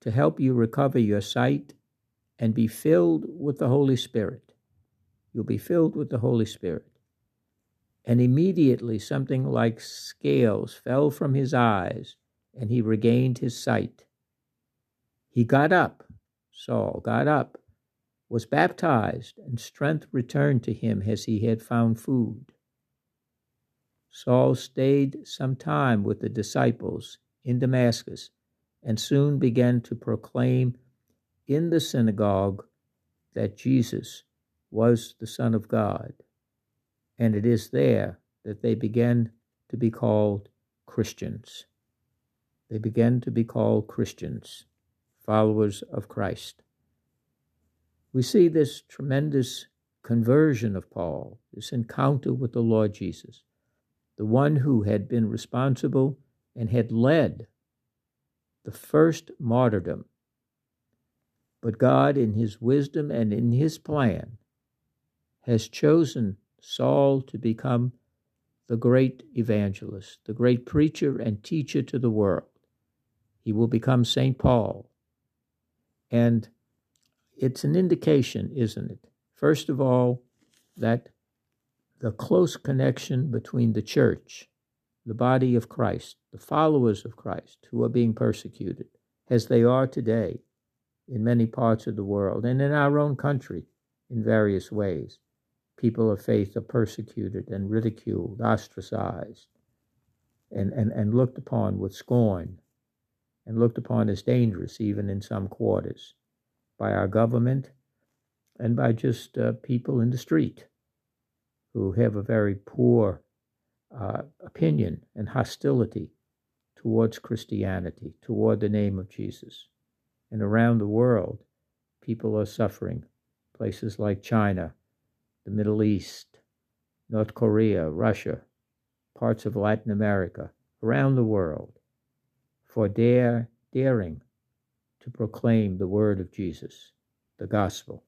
to help you recover your sight and be filled with the Holy Spirit. You'll be filled with the Holy Spirit. And immediately something like scales fell from his eyes, and he regained his sight. He got up, Saul got up, was baptized, and strength returned to him as he had found food. Saul stayed some time with the disciples in Damascus and soon began to proclaim in the synagogue that Jesus was the Son of God. And it is there that they began to be called Christians. They began to be called Christians, followers of Christ. We see this tremendous conversion of Paul, this encounter with the Lord Jesus, the one who had been responsible and had led the first martyrdom. But God, in His wisdom and in His plan, has chosen Saul to become the great evangelist, the great preacher and teacher to the world. He will become St. Paul. And it's an indication, isn't it? First of all, that the close connection between the church, the body of Christ, the followers of Christ who are being persecuted, as they are today in many parts of the world and in our own country in various ways. People of faith are persecuted and ridiculed, ostracized, and, and, and looked upon with scorn, and looked upon as dangerous even in some quarters by our government and by just uh, people in the street who have a very poor uh, opinion and hostility towards Christianity, toward the name of Jesus. And around the world, people are suffering. Places like China, the Middle East, North Korea, Russia, parts of Latin America, around the world, for dare, daring to proclaim the word of Jesus, the gospel,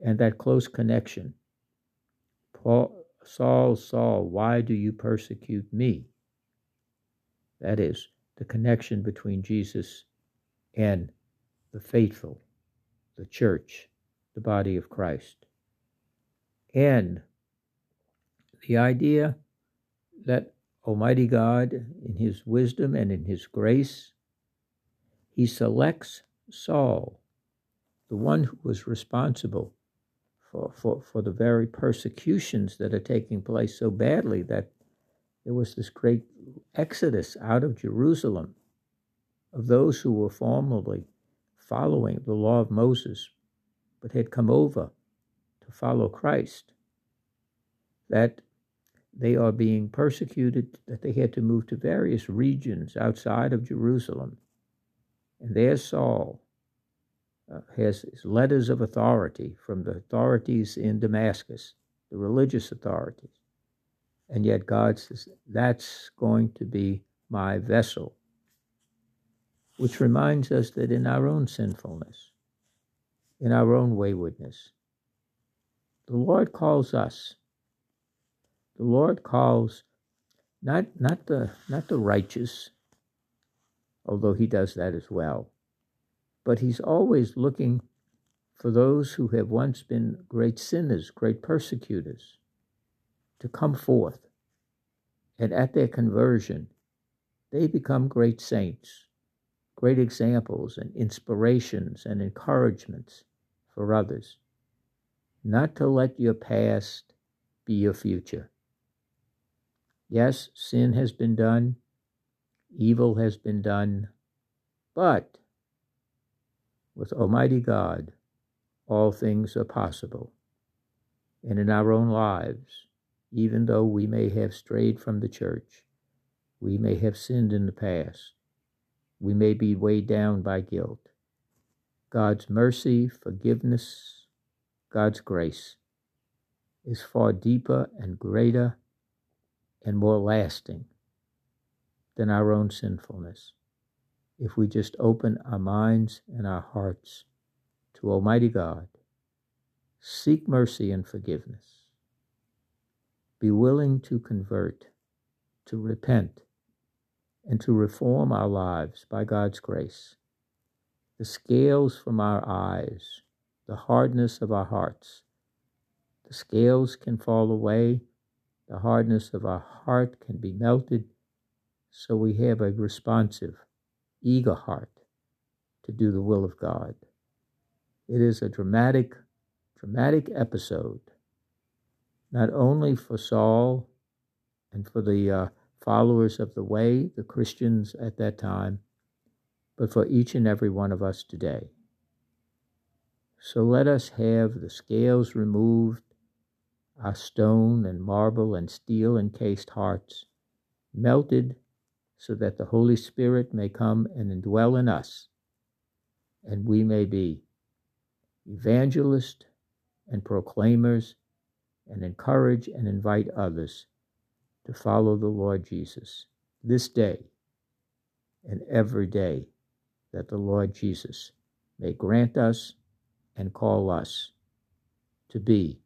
and that close connection. Paul, Saul, Saul, why do you persecute me? That is the connection between Jesus and the faithful, the church, the body of Christ. And the idea that Almighty God, in His wisdom and in His grace, He selects Saul, the one who was responsible for, for, for the very persecutions that are taking place so badly that there was this great exodus out of Jerusalem of those who were formerly following the law of Moses but had come over to follow Christ, that they are being persecuted, that they had to move to various regions outside of Jerusalem. And there Saul uh, has letters of authority from the authorities in Damascus, the religious authorities. And yet God says, that's going to be my vessel. Which reminds us that in our own sinfulness, in our own waywardness, the Lord calls us. The Lord calls not, not, the, not the righteous, although he does that as well, but he's always looking for those who have once been great sinners, great persecutors, to come forth. And at their conversion, they become great saints, great examples and inspirations and encouragements for others not to let your past be your future. Yes, sin has been done, evil has been done, But with Almighty God, all things are possible. And in our own lives, even though we may have strayed from the church, we may have sinned in the past, we may be weighed down by guilt. God's mercy, forgiveness, God's grace is far deeper and greater and more lasting than our own sinfulness if we just open our minds and our hearts to Almighty God, seek mercy and forgiveness, be willing to convert, to repent, and to reform our lives by God's grace. The scales from our eyes, the hardness of our hearts, the scales can fall away, the hardness of our heart can be melted, so we have a responsive, eager heart to do the will of God. It is a dramatic, dramatic episode, not only for Saul and for the uh, followers of the way, the Christians at that time, but for each and every one of us today. So let us have the scales removed, our stone and marble and steel encased hearts melted so that the Holy Spirit may come and indwell in us, and we may be evangelists and proclaimers and encourage and invite others to follow the Lord Jesus this day and every day that the Lord Jesus may grant us and call us to be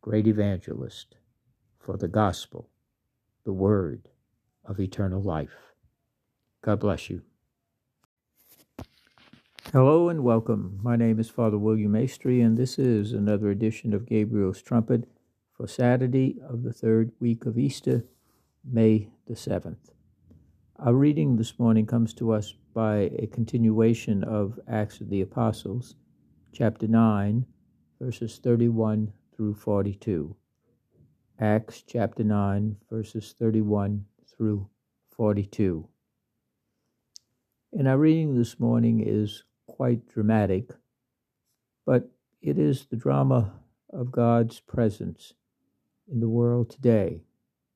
great evangelists for the gospel, the word of eternal life. God bless you. Hello and welcome. My name is Father William Maestri, and this is another edition of Gabriel's Trumpet for Saturday of the third week of Easter, May the 7th. Our reading this morning comes to us by a continuation of Acts of the Apostles, chapter 9, verses 31 through 42. Acts chapter 9, verses 31 through 42. And our reading this morning is quite dramatic, but it is the drama of God's presence in the world today,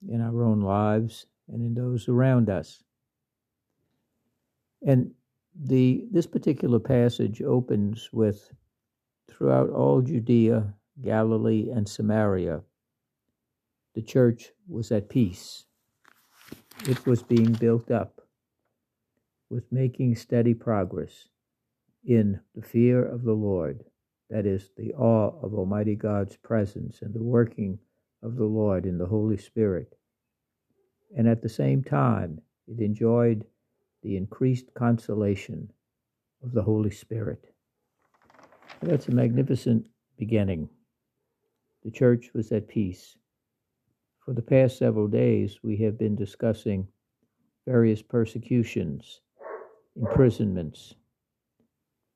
in our own lives, and in those around us. And the this particular passage opens with throughout all Judea, Galilee, and Samaria, the church was at peace. It was being built up, was making steady progress in the fear of the Lord, that is, the awe of Almighty God's presence and the working of the Lord in the Holy Spirit. And at the same time, it enjoyed the increased consolation of the Holy Spirit. That's a magnificent beginning. The church was at peace. For the past several days, we have been discussing various persecutions, imprisonments.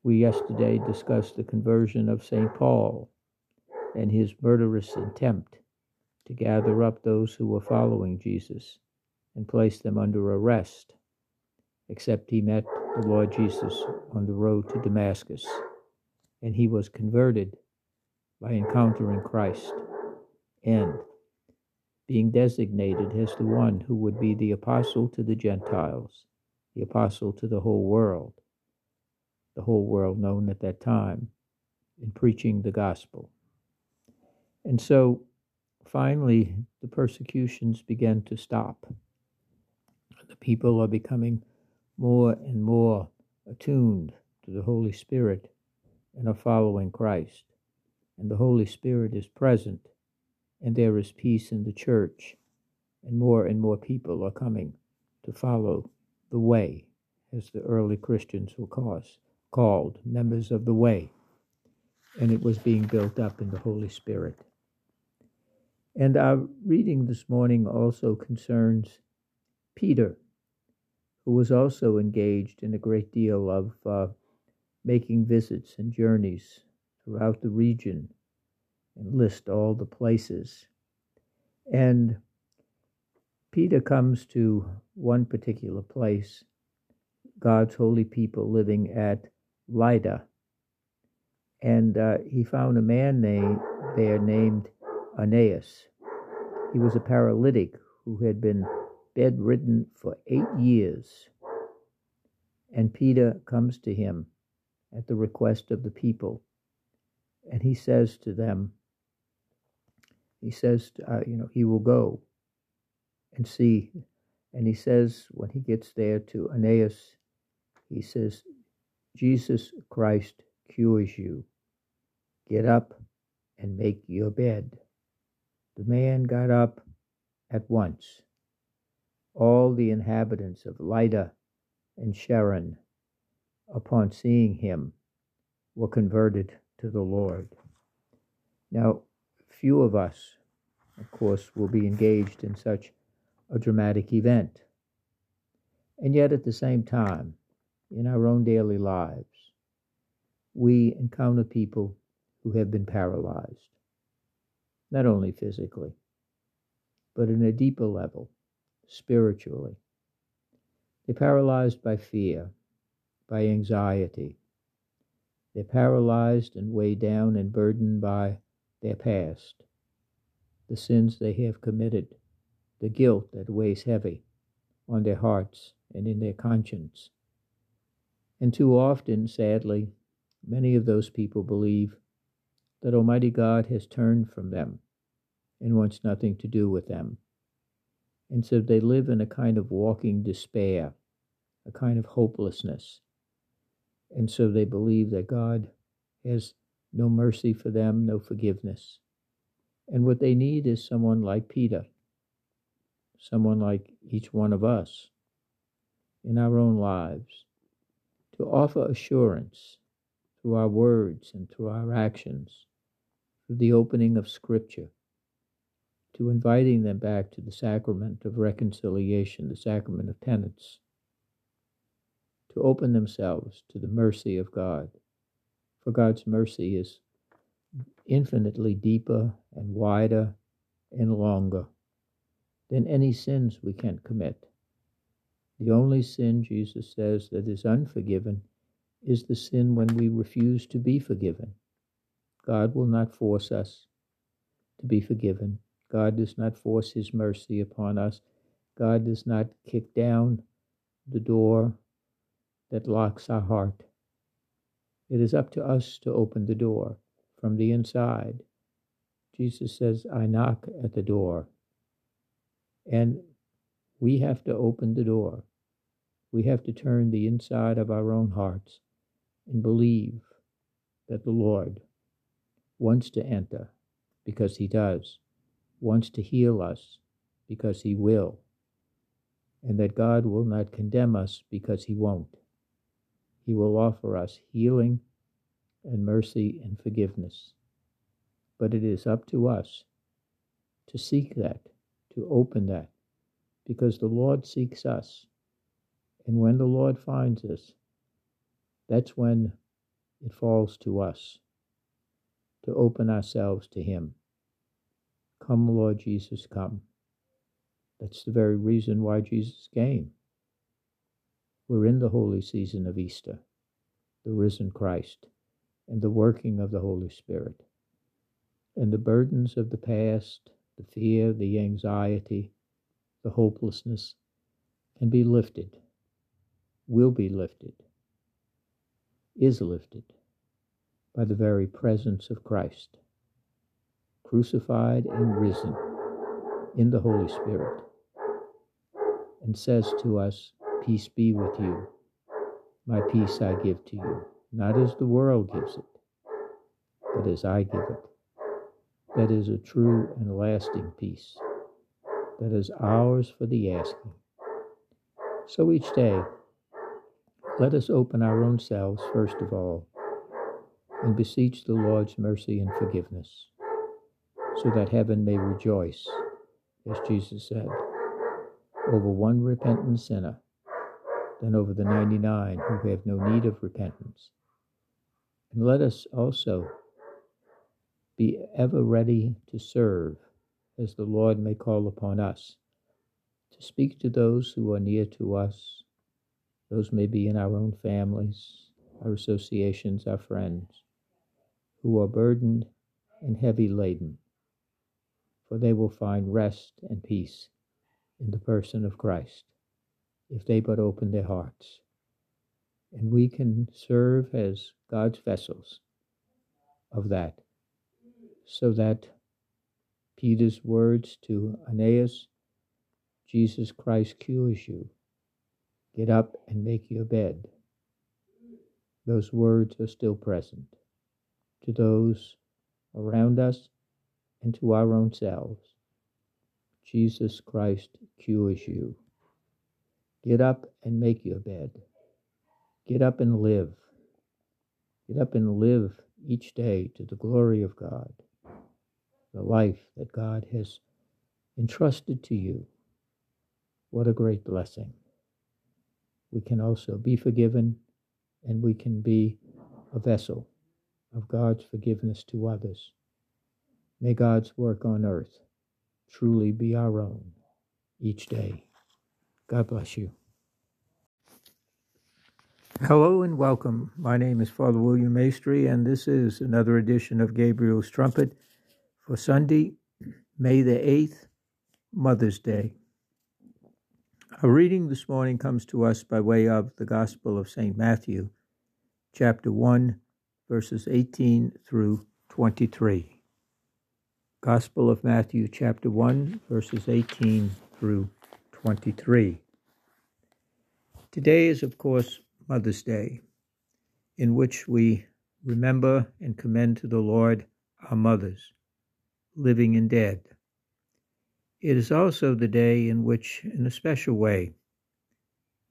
We yesterday discussed the conversion of St. Paul and his murderous attempt to gather up those who were following Jesus and place them under arrest, except he met the Lord Jesus on the road to Damascus, and he was converted by encountering Christ and being designated as the one who would be the apostle to the Gentiles, the apostle to the whole world, the whole world known at that time, in preaching the gospel. And so finally, the persecutions began to stop. The people are becoming more and more attuned to the Holy Spirit and are following Christ. And the Holy Spirit is present, and there is peace in the church, and more and more people are coming to follow the way, as the early Christians were called, members of the way. And it was being built up in the Holy Spirit. And our reading this morning also concerns Peter, who was also engaged in a great deal of uh, making visits and journeys throughout the region and list all the places. And Peter comes to one particular place, God's holy people living at Lydda. And uh, he found a man there named Aeneas. He was a paralytic who had been bedridden for eight years. And Peter comes to him at the request of the people. And he says to them, he says, uh, you know, he will go and see. And he says, when he gets there to Aeneas, he says, Jesus Christ cures you. Get up and make your bed. The man got up at once. All the inhabitants of Lydda and Sharon, upon seeing him, were converted to the Lord. Now, few of us, of course, will be engaged in such a dramatic event. And yet, at the same time, in our own daily lives, we encounter people who have been paralyzed, not only physically, but in a deeper level, spiritually. They're paralyzed by fear, by anxiety. They're paralyzed and weighed down and burdened by their past, the sins they have committed, the guilt that weighs heavy on their hearts and in their conscience. And too often, sadly, many of those people believe that Almighty God has turned from them and wants nothing to do with them. And so they live in a kind of walking despair, a kind of hopelessness. And so they believe that God has no mercy for them, no forgiveness. And what they need is someone like Peter, someone like each one of us in our own lives, to offer assurance through our words and through our actions through the opening of Scripture, to inviting them back to the sacrament of reconciliation, the sacrament of penance, to open themselves to the mercy of God. For God's mercy is infinitely deeper and wider and longer than any sins we can commit. The only sin, Jesus says, that is unforgiven is the sin when we refuse to be forgiven. God will not force us to be forgiven. God does not force his mercy upon us. God does not kick down the door that locks our heart. It is up to us to open the door from the inside. Jesus says, I knock at the door. And we have to open the door. We have to turn the inside of our own hearts and believe that the Lord wants to enter because he does, wants to heal us because he will, and that God will not condemn us because he won't. He will offer us healing and mercy and forgiveness. But it is up to us to seek that, to open that, because the Lord seeks us. And when the Lord finds us, that's when it falls to us to open ourselves to Him. Come, Lord Jesus, come. That's the very reason why Jesus came. We're in the holy season of Easter, the risen Christ, and the working of the Holy Spirit. And the burdens of the past, the fear, the anxiety, the hopelessness can be lifted, will be lifted, is lifted by the very presence of Christ, crucified and risen in the Holy Spirit, and says to us, Peace be with you. My peace I give to you, not as the world gives it, but as I give it. That is a true and lasting peace that is ours for the asking. So each day, let us open our own selves, first of all, and beseech the Lord's mercy and forgiveness, so that heaven may rejoice, as Jesus said, over one repentant sinner than over the 99 who have no need of repentance. And let us also be ever ready to serve as the Lord may call upon us, to speak to those who are near to us, Those may be in our own families, our associations, our friends, who are burdened and heavy laden, for they will find rest and peace in the person of Christ if they but open their hearts. And we can serve as God's vessels of that, so that Peter's words to Aeneas, Jesus Christ cures you. Get up and make your bed. Those words are still present to those around us and to our own selves. Jesus Christ cures you. Get up and make your bed. Get up and live. Get up and live each day to the glory of God, the life that God has entrusted to you. What a great blessing. We can also be forgiven and we can be a vessel of God's forgiveness to others. May God's work on earth truly be our own each day. God bless you. Hello and welcome. My name is Father William Maestri, and this is another edition of Gabriel's Trumpet for Sunday, May the 8th, Mother's Day. Our reading this morning comes to us by way of the Gospel of St. Matthew, chapter 1, verses 18 through 23. Gospel of Matthew, chapter 1, verses 18 through 23. Today is, of course, Mother's Day, in which we remember and commend to the Lord our mothers, living and dead. It is also the day in which, in a special way,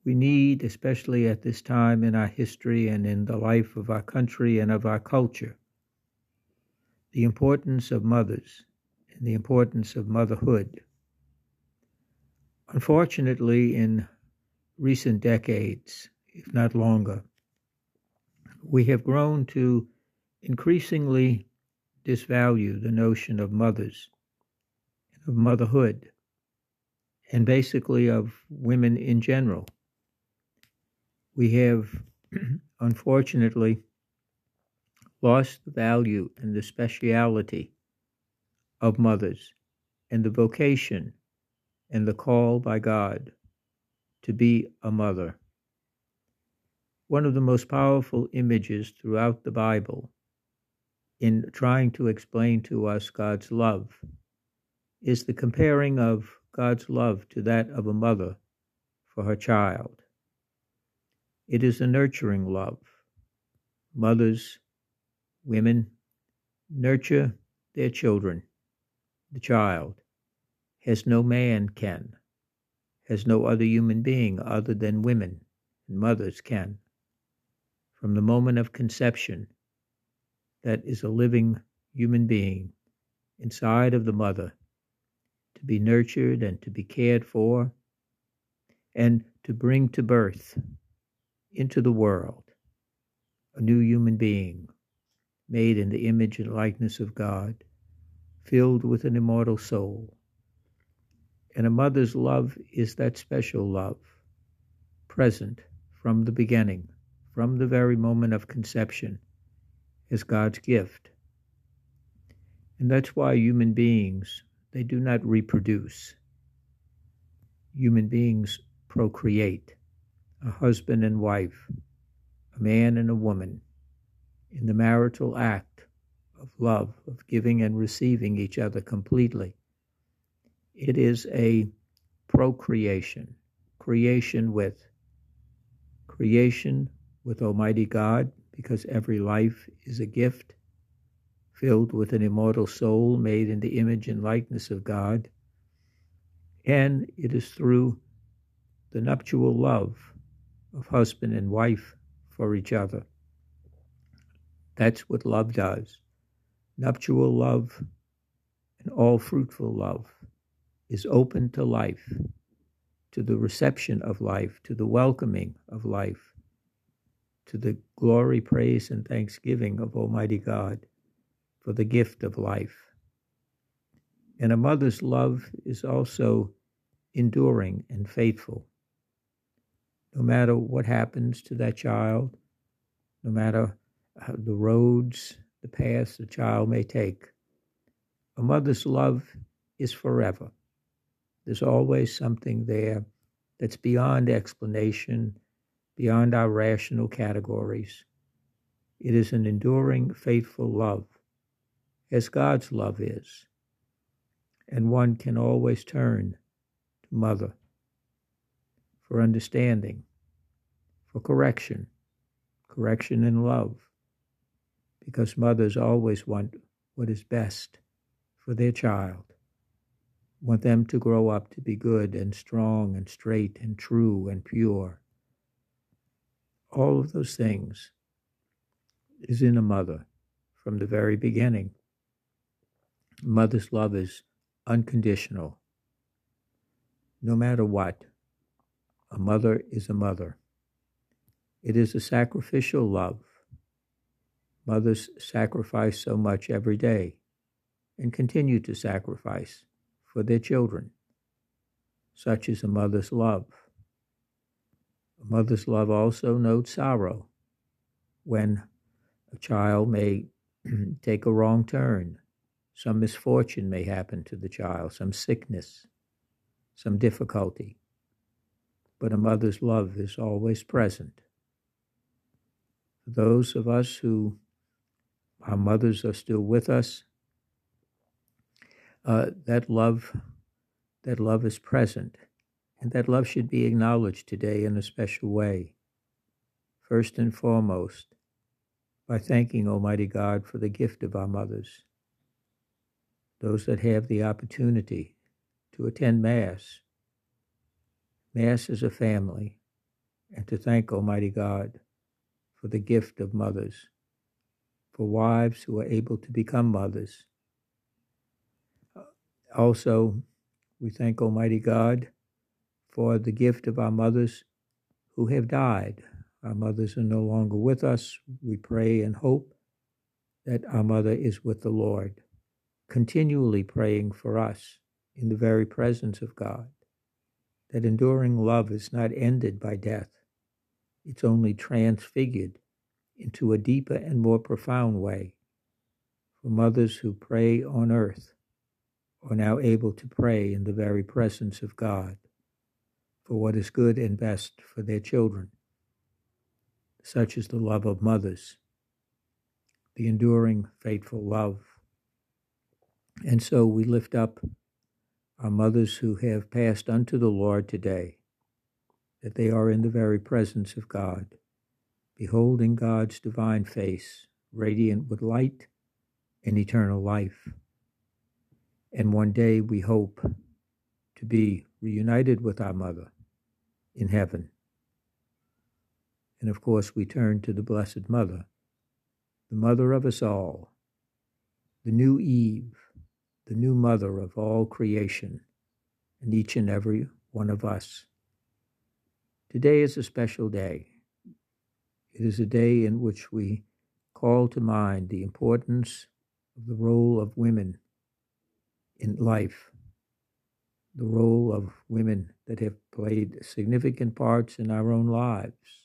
we need, especially at this time in our history and in the life of our country and of our culture, the importance of mothers and the importance of motherhood. Unfortunately, in recent decades, if not longer, we have grown to increasingly disvalue the notion of mothers, of motherhood, and basically of women in general. We have, [clears throat] unfortunately, lost the value and the speciality of mothers and the vocation and the call by God to be a mother. One of the most powerful images throughout the Bible in trying to explain to us God's love is the comparing of God's love to that of a mother for her child. It is a nurturing love. Mothers, women, nurture their children the child, as no man can, as no other human being other than women and mothers can. From the moment of conception, that is a living human being inside of the mother to be nurtured and to be cared for and to bring to birth into the world a new human being made in the image and likeness of God filled with an immortal soul. And a mother's love is that special love, present from the beginning, from the very moment of conception, as God's gift. And that's why human beings, they do not reproduce. Human beings procreate, a husband and wife, a man and a woman, in the marital act of love, of giving and receiving each other completely. It is a procreation, creation with creation with Almighty God, because every life is a gift filled with an immortal soul made in the image and likeness of God. And it is through the nuptial love of husband and wife for each other. That's what love does. Nuptial love and all fruitful love is open to life, to the reception of life, to the welcoming of life, to the glory, praise, and thanksgiving of Almighty God for the gift of life. And a mother's love is also enduring and faithful. no matter what happens to that child, no matter uh, the roads, the paths the child may take. A mother's love is forever. There's always something there that's beyond explanation, beyond our rational categories. It is an enduring, faithful love, as God's love is. And one can always turn to Mother for understanding, for correction, correction in love, because mothers always want what is best for their child, want them to grow up to be good and strong and straight and true and pure. All of those things is in a mother from the very beginning. Mother's love is unconditional. No matter what, a mother is a mother. It is a sacrificial love. Mothers sacrifice so much every day and continue to sacrifice for their children. Such is a mother's love. A mother's love also notes sorrow when a child may [clears throat] take a wrong turn. Some misfortune may happen to the child, some sickness, some difficulty. But a mother's love is always present. For those of us who, our mothers are still with us, uh, that love, that love is present, and that love should be acknowledged today in a special way. First and foremost, by thanking Almighty God for the gift of our mothers. Those that have the opportunity to attend Mass, Mass as a family, and to thank Almighty God for the gift of mothers, for wives who are able to become mothers. Also, we thank Almighty God for the gift of our mothers who have died our mothers are no longer with us. We pray and hope that our mother is with the Lord, continually praying for us in the very presence of God. That enduring love is not ended by death, it's only transfigured into a deeper and more profound way. For mothers who pray on earth are now able to pray in the very presence of God for what is good and best for their children such is the love of mothers, the enduring, faithful love. And so we lift up our mothers who have passed unto the Lord today, that they are in the very presence of God, beholding God's divine face, radiant with light and eternal life. And one day we hope to be reunited with our mother in heaven. And of course, we turn to the Blessed Mother, the mother of us all, the new Eve, the new mother of all creation, and each and every one of us. Today is a special day. It is a day in which we call to mind the importance of the role of women in life, the role of women that have played significant parts in our own lives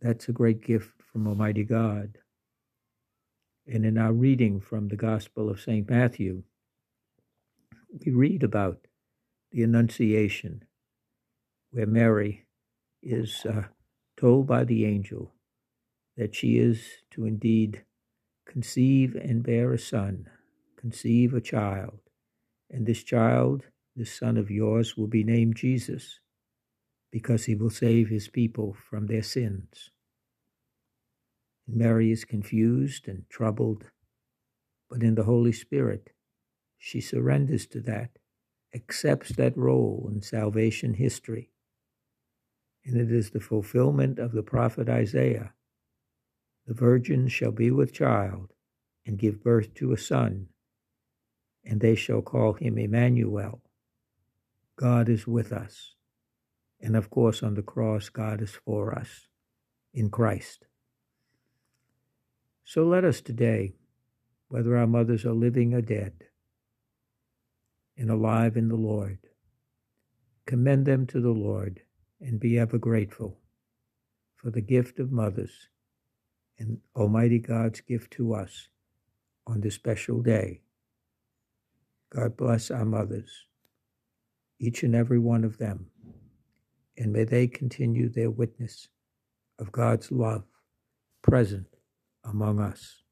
that's a great gift from Almighty God. And in our reading from the Gospel of St. Matthew, we read about the Annunciation, where Mary is uh, told by the angel that she is to indeed conceive and bear a son, conceive a child, and this child, this son of yours, will be named Jesus because he will save his people from their sins. And Mary is confused and troubled, but in the Holy Spirit, she surrenders to that, accepts that role in salvation history. And it is the fulfillment of the prophet Isaiah The virgin shall be with child and give birth to a son, and they shall call him Emmanuel. God is with us. And of course, on the cross, God is for us in Christ. So let us today, whether our mothers are living or dead, and alive in the Lord, commend them to the Lord and be ever grateful for the gift of mothers and Almighty God's gift to us on this special day. God bless our mothers, each and every one of them, and may they continue their witness of God's love present among us.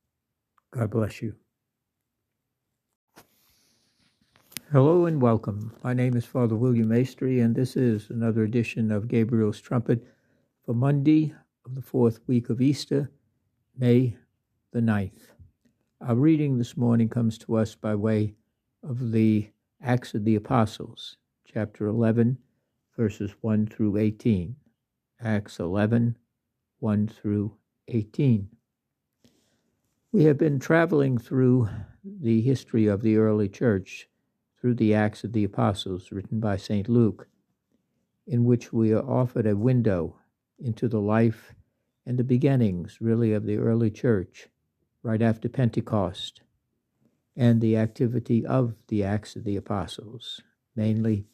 God bless you. Hello and welcome. My name is Father William Maestri, and this is another edition of Gabriel's Trumpet for Monday of the fourth week of Easter, May the 9th. Our reading this morning comes to us by way of the Acts of the Apostles, chapter 11, verses 1 through 18. Acts 11, 1 through 18. We have been traveling through the history of the early church through the Acts of the Apostles, written by St. Luke, in which we are offered a window into the life and the beginnings, really, of the early church right after Pentecost and the activity of the Acts of the Apostles, mainly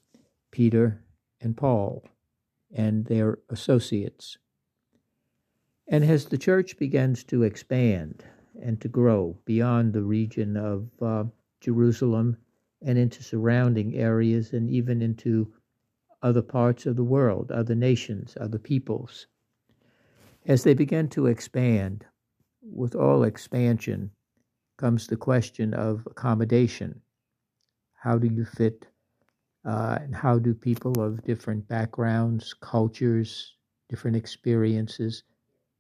Peter and Paul and their associates. And as the church begins to expand and to grow beyond the region of uh, Jerusalem and into surrounding areas and even into other parts of the world, other nations, other peoples. As they begin to expand, with all expansion comes the question of accommodation. How do you fit, uh, and how do people of different backgrounds, cultures, different experiences,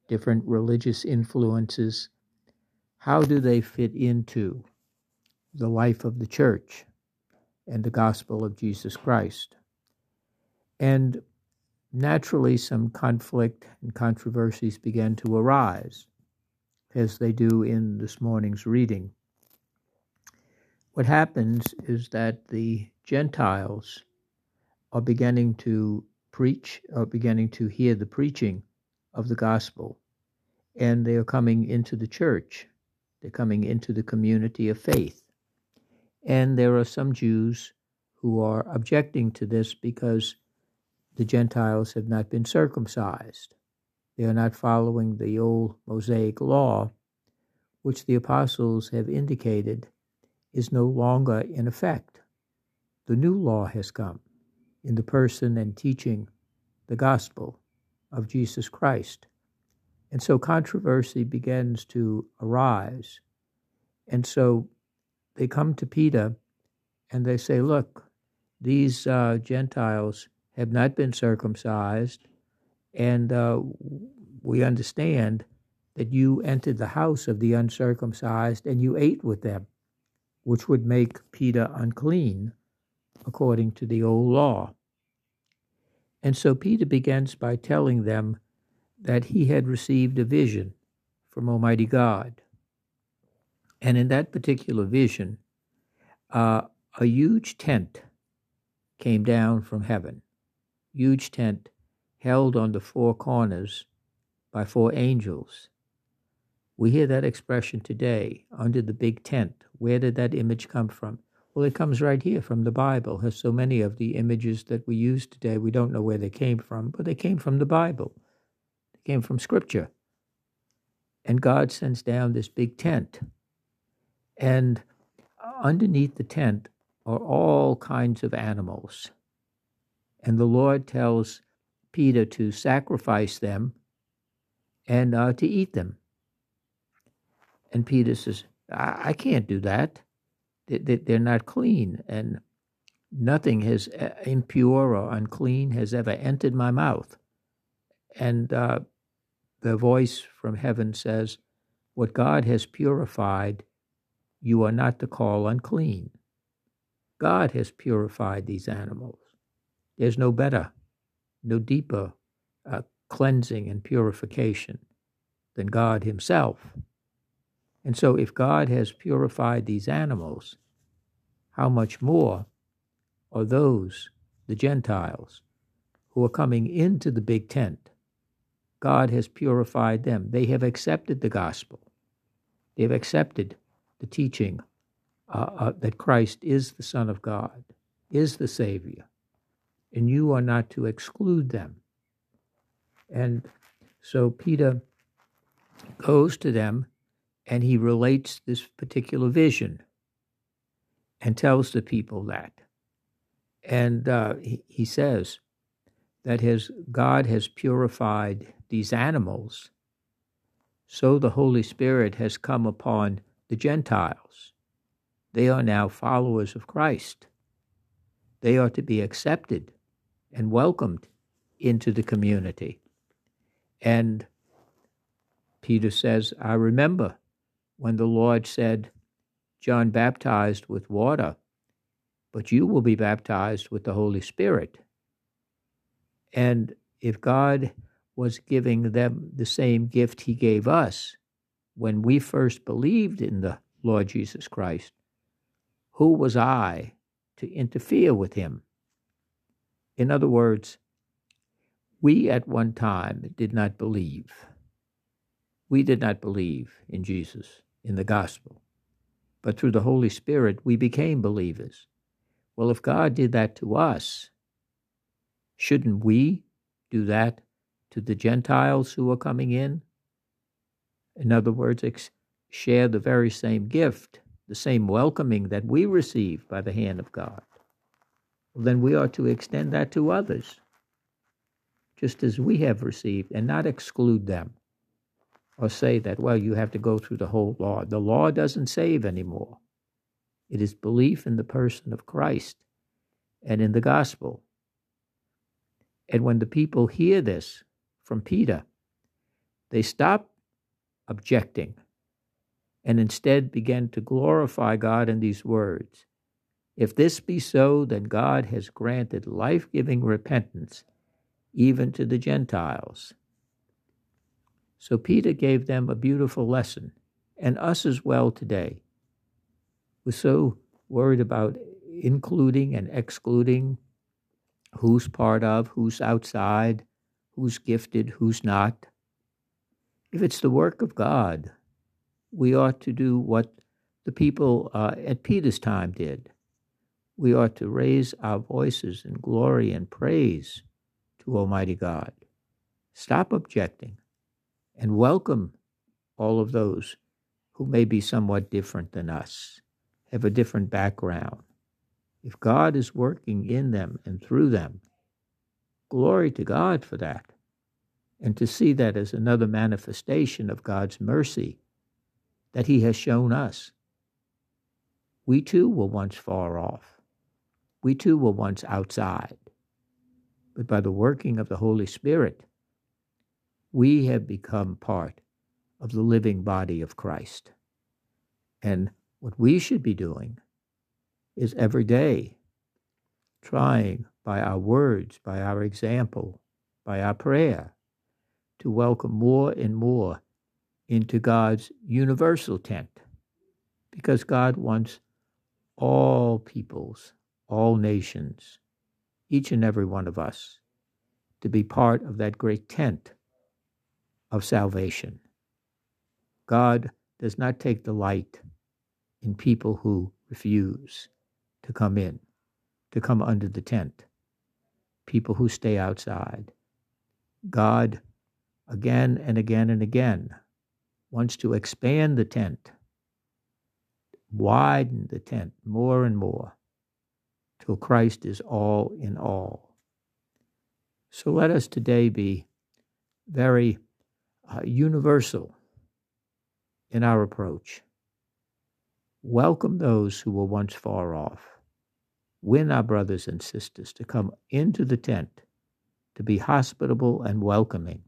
different religious influences, how do they fit into the life of the church? and the gospel of Jesus Christ. And naturally, some conflict and controversies began to arise, as they do in this morning's reading. What happens is that the Gentiles are beginning to preach, are beginning to hear the preaching of the gospel, and they are coming into the church. They're coming into the community of faith. And there are some Jews who are objecting to this because the Gentiles have not been circumcised. They are not following the old Mosaic law, which the apostles have indicated is no longer in effect. The new law has come in the person and teaching the gospel of Jesus Christ. And so controversy begins to arise. And so they come to Peter and they say, Look, these uh, Gentiles have not been circumcised, and uh, we understand that you entered the house of the uncircumcised and you ate with them, which would make Peter unclean according to the old law. And so Peter begins by telling them that he had received a vision from Almighty God. And in that particular vision, uh, a huge tent came down from heaven, huge tent held on the four corners by four angels. We hear that expression today, under the big tent. Where did that image come from? Well, it comes right here from the Bible. Has so many of the images that we use today, we don't know where they came from, but they came from the Bible. They came from Scripture. And God sends down this big tent. And underneath the tent are all kinds of animals. And the Lord tells Peter to sacrifice them and uh, to eat them. And Peter says, I, I can't do that. They, they're not clean, and nothing has uh, impure or unclean has ever entered my mouth. And uh, the voice from heaven says, What God has purified, you are not to call unclean. God has purified these animals. There's no better, no deeper uh, cleansing and purification than God Himself. And so, if God has purified these animals, how much more are those, the Gentiles, who are coming into the big tent? God has purified them. They have accepted the gospel, they've accepted the teaching uh, uh, that Christ is the Son of God, is the Savior, and you are not to exclude them. And so Peter goes to them and he relates this particular vision and tells the people that. And uh, he, he says that his God has purified these animals, so the Holy Spirit has come upon the Gentiles. They are now followers of Christ. They are to be accepted and welcomed into the community. And Peter says, I remember when the Lord said, John baptized with water, but you will be baptized with the Holy Spirit. And if God was giving them the same gift he gave us when we first believed in the Lord Jesus Christ, who was I to interfere with him? In other words, we at one time did not believe. We did not believe in Jesus, in the gospel. But through the Holy Spirit, we became believers. Well, if God did that to us, shouldn't we do that to the Gentiles who are coming in? In other words, ex- share the very same gift, the same welcoming that we receive by the hand of God. Then we are to extend that to others, just as we have received, and not exclude them or say that, well, you have to go through the whole law. The law doesn't save anymore. It is belief in the person of Christ and in the gospel. And when the people hear this from Peter, they stop objecting and instead begin to glorify God in these words. If this be so, then God has granted life giving repentance even to the Gentiles. So Peter gave them a beautiful lesson, and us as well today. We're so worried about including and excluding who's part of, who's outside, who's gifted, who's not. If it's the work of God, we ought to do what the people uh, at Peter's time did. We ought to raise our voices in glory and praise to Almighty God. Stop objecting and welcome all of those who may be somewhat different than us, have a different background. If God is working in them and through them, glory to God for that. And to see that as another manifestation of God's mercy that He has shown us. We too were once far off. We too were once outside. But by the working of the Holy Spirit, we have become part of the living body of Christ. And what we should be doing is every day trying by our words, by our example, by our prayer, to welcome more and more into God's universal tent. Because God wants all peoples, all nations, each and every one of us, to be part of that great tent of salvation. God does not take delight in people who refuse to come in, to come under the tent, people who stay outside. God, again and again and again, wants to expand the tent, widen the tent more and more, till Christ is all in all. So let us today be very uh, universal in our approach. Welcome those who were once far off. Win our brothers and sisters to come into the tent, to be hospitable and welcoming,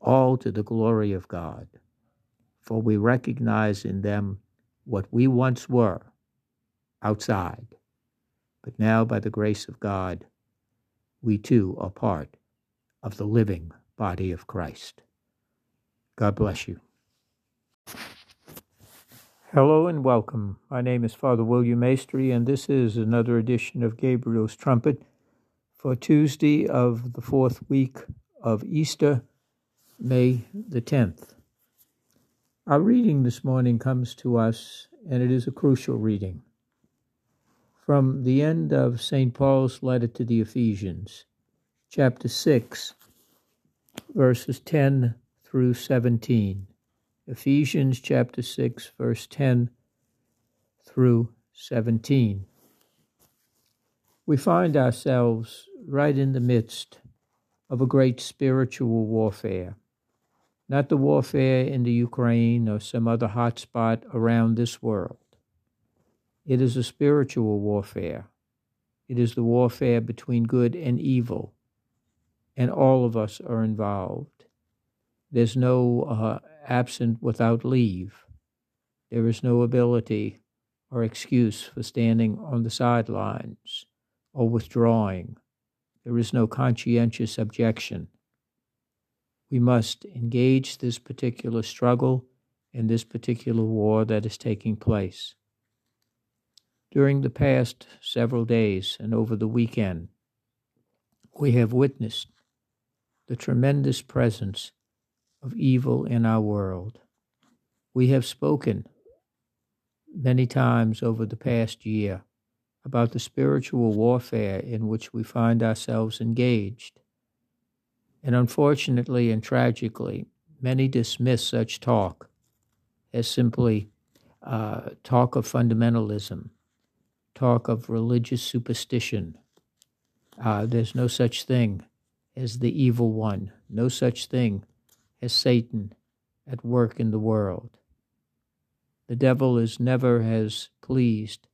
all to the glory of God. For we recognize in them what we once were outside, but now by the grace of God, we too are part of the living body of Christ. God bless you. Hello and welcome. My name is Father William Maestri, and this is another edition of Gabriel's Trumpet for Tuesday of the fourth week of Easter, May the 10th. Our reading this morning comes to us, and it is a crucial reading. From the end of St. Paul's letter to the Ephesians, chapter 6, verses 10 through 17. Ephesians chapter 6, verse 10 through 17. We find ourselves right in the midst of a great spiritual warfare. Not the warfare in the Ukraine or some other hotspot around this world. It is a spiritual warfare. It is the warfare between good and evil, and all of us are involved. There's no uh, absent without leave. There is no ability or excuse for standing on the sidelines or withdrawing. There is no conscientious objection. We must engage this particular struggle in this particular war that is taking place. During the past several days and over the weekend, we have witnessed the tremendous presence of evil in our world. We have spoken many times over the past year about the spiritual warfare in which we find ourselves engaged. And unfortunately and tragically, many dismiss such talk as simply uh, talk of fundamentalism, talk of religious superstition. Uh, there's no such thing as the evil one, no such thing as Satan at work in the world. The devil is never as pleased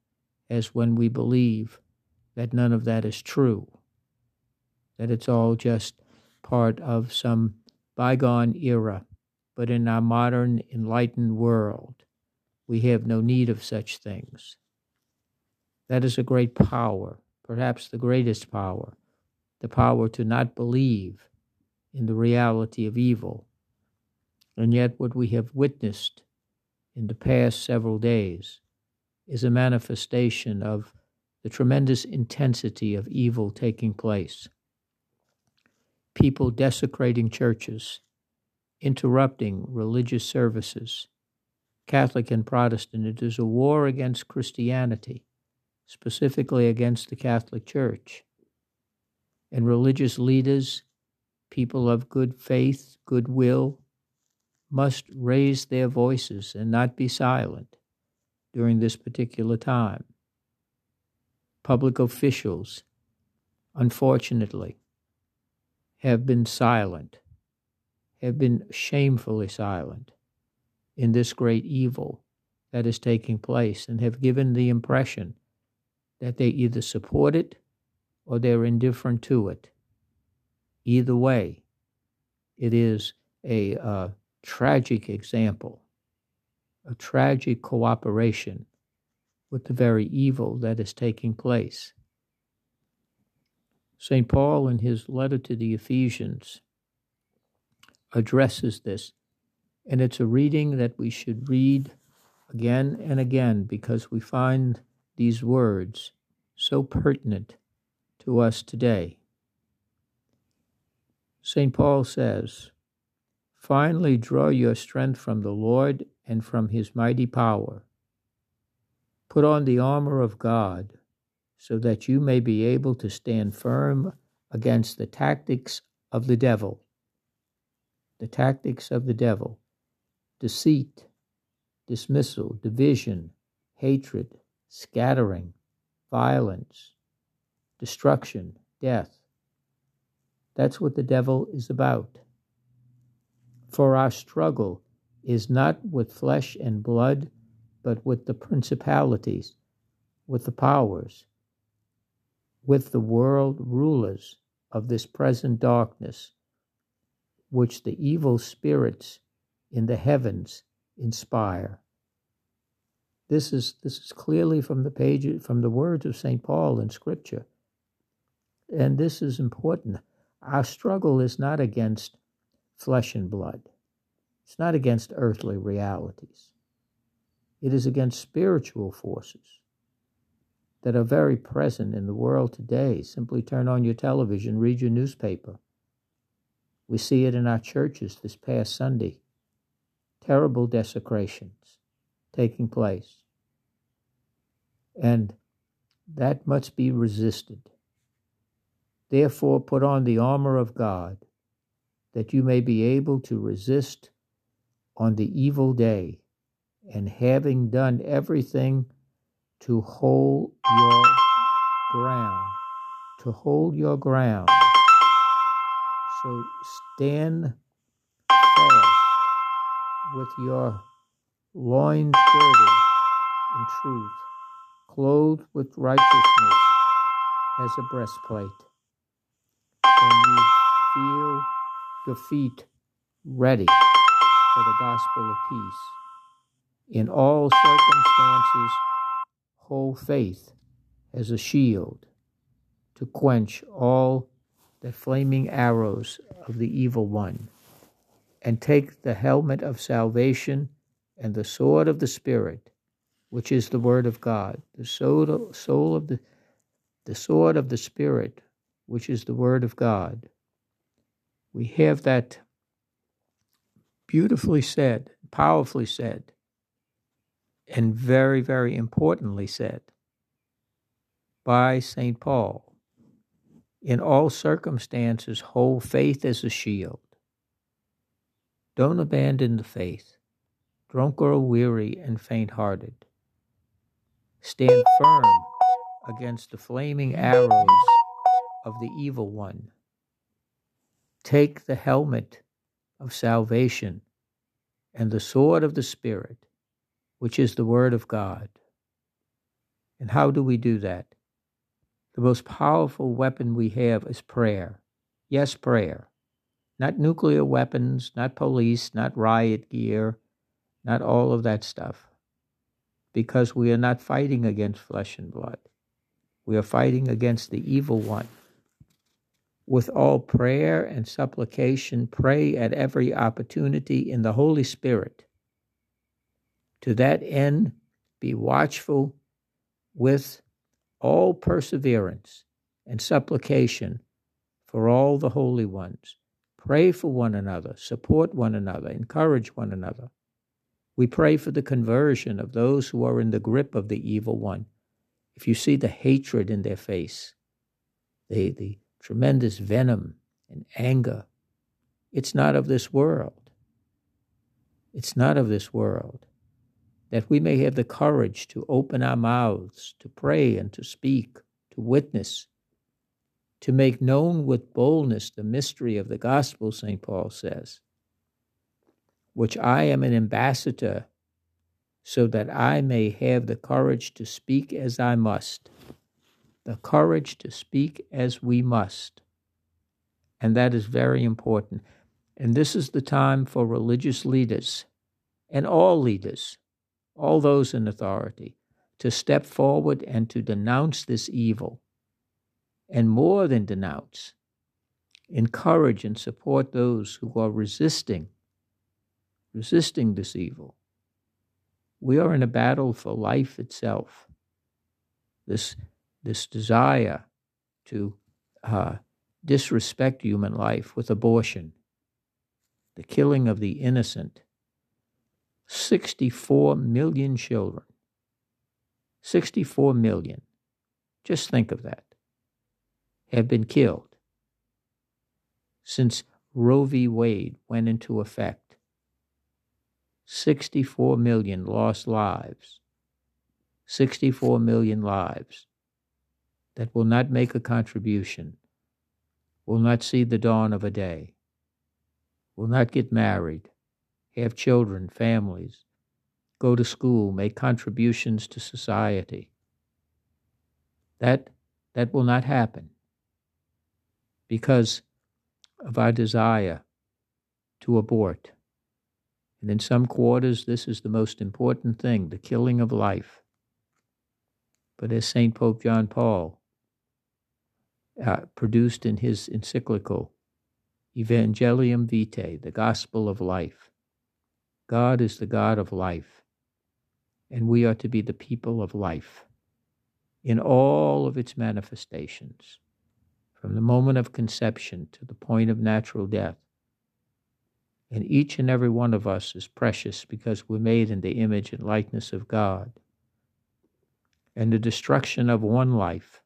as when we believe that none of that is true, that it's all just part of some bygone era. But in our modern enlightened world, we have no need of such things. That is a great power, perhaps the greatest power, the power to not believe in the reality of evil and yet, what we have witnessed in the past several days is a manifestation of the tremendous intensity of evil taking place. People desecrating churches, interrupting religious services, Catholic and Protestant. It is a war against Christianity, specifically against the Catholic Church. And religious leaders, people of good faith, goodwill, must raise their voices and not be silent during this particular time. Public officials, unfortunately, have been silent, have been shamefully silent in this great evil that is taking place, and have given the impression that they either support it or they're indifferent to it. Either way, it is a uh, tragic example, a tragic cooperation with the very evil that is taking place. St. Paul, in his letter to the Ephesians, addresses this, and it's a reading that we should read again and again because we find these words so pertinent to us today. St. Paul says, Finally, draw your strength from the Lord and from his mighty power. Put on the armor of God so that you may be able to stand firm against the tactics of the devil. The tactics of the devil deceit, dismissal, division, hatred, scattering, violence, destruction, death. That's what the devil is about. For our struggle is not with flesh and blood, but with the principalities, with the powers, with the world rulers of this present darkness, which the evil spirits in the heavens inspire. This is, this is clearly from the page from the words of St. Paul in Scripture. And this is important. Our struggle is not against flesh and blood. It's not against earthly realities. It is against spiritual forces that are very present in the world today. Simply turn on your television, read your newspaper. We see it in our churches this past Sunday. Terrible desecrations taking place. And that must be resisted. Therefore, put on the armor of God that you may be able to resist on the evil day, and having done everything to hold your ground, to hold your ground. So stand fast with your loins girded in truth, clothed with righteousness as a breastplate, and you feel your feet ready for the gospel of peace. In all circumstances, hold faith as a shield to quench all the flaming arrows of the evil one, and take the helmet of salvation and the sword of the Spirit, which is the word of God, the soul, soul of the, the sword of the Spirit, which is the word of God. We have that beautifully said, powerfully said, and very, very importantly said by St. Paul. In all circumstances, hold faith as a shield. Don't abandon the faith. Don't grow weary and faint hearted. Stand firm against the flaming arrows of the evil one. Take the helmet of salvation and the sword of the Spirit, which is the Word of God. And how do we do that? The most powerful weapon we have is prayer. Yes, prayer. Not nuclear weapons, not police, not riot gear, not all of that stuff. Because we are not fighting against flesh and blood. We are fighting against the evil one with all prayer and supplication, pray at every opportunity in the Holy Spirit. To that end, be watchful with all perseverance and supplication for all the holy ones. Pray for one another, support one another, encourage one another. We pray for the conversion of those who are in the grip of the evil one. If you see the hatred in their face, the, the tremendous venom and anger. It's not of this world. It's not of this world. That we may have the courage to open our mouths, to pray and to speak, to witness, to make known with boldness the mystery of the gospel, St. Paul says, which I am an ambassador so that I may have the courage to speak as I must the courage to speak as we must. And that is very important. And this is the time for religious leaders and all leaders, all those in authority, to step forward and to denounce this evil. And more than denounce, encourage and support those who are resisting, resisting this evil. We are in a battle for life itself. This this desire to uh, disrespect human life with abortion, the killing of the innocent. 64 million children. 64 million. Just think of that. Have been killed since Roe v. Wade went into effect. 64 million lost lives. 64 million lives that will not make a contribution, will not see the dawn of a day, will not get married, have children, families, go to school, make contributions to society. That, that will not happen because of our desire to abort. And in some quarters, this is the most important thing the killing of life. But as St. Pope John Paul uh, produced in his encyclical Evangelium Vitae, the Gospel of Life. God is the God of life, and we are to be the people of life in all of its manifestations, from the moment of conception to the point of natural death. And each and every one of us is precious because we're made in the image and likeness of God. And the destruction of one life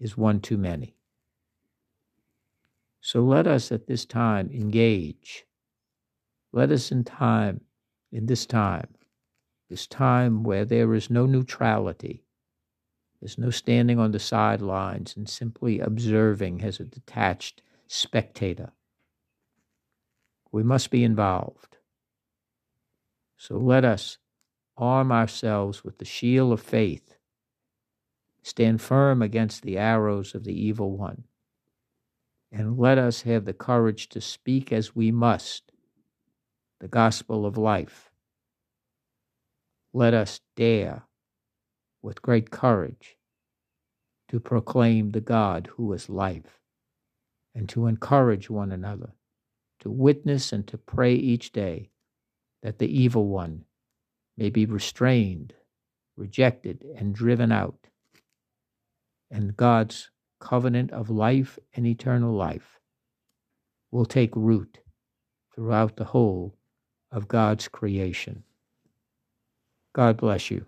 is one too many. So let us at this time engage. Let us in time, in this time, this time where there is no neutrality, there's no standing on the sidelines and simply observing as a detached spectator. We must be involved. So let us arm ourselves with the shield of faith, stand firm against the arrows of the evil one, and let us have the courage to speak as we must the gospel of life. Let us dare, with great courage, to proclaim the God who is life, and to encourage one another, to witness and to pray each day that the evil one may be restrained, rejected, and driven out, and God's covenant of life and eternal life will take root throughout the whole of God's creation. God bless you.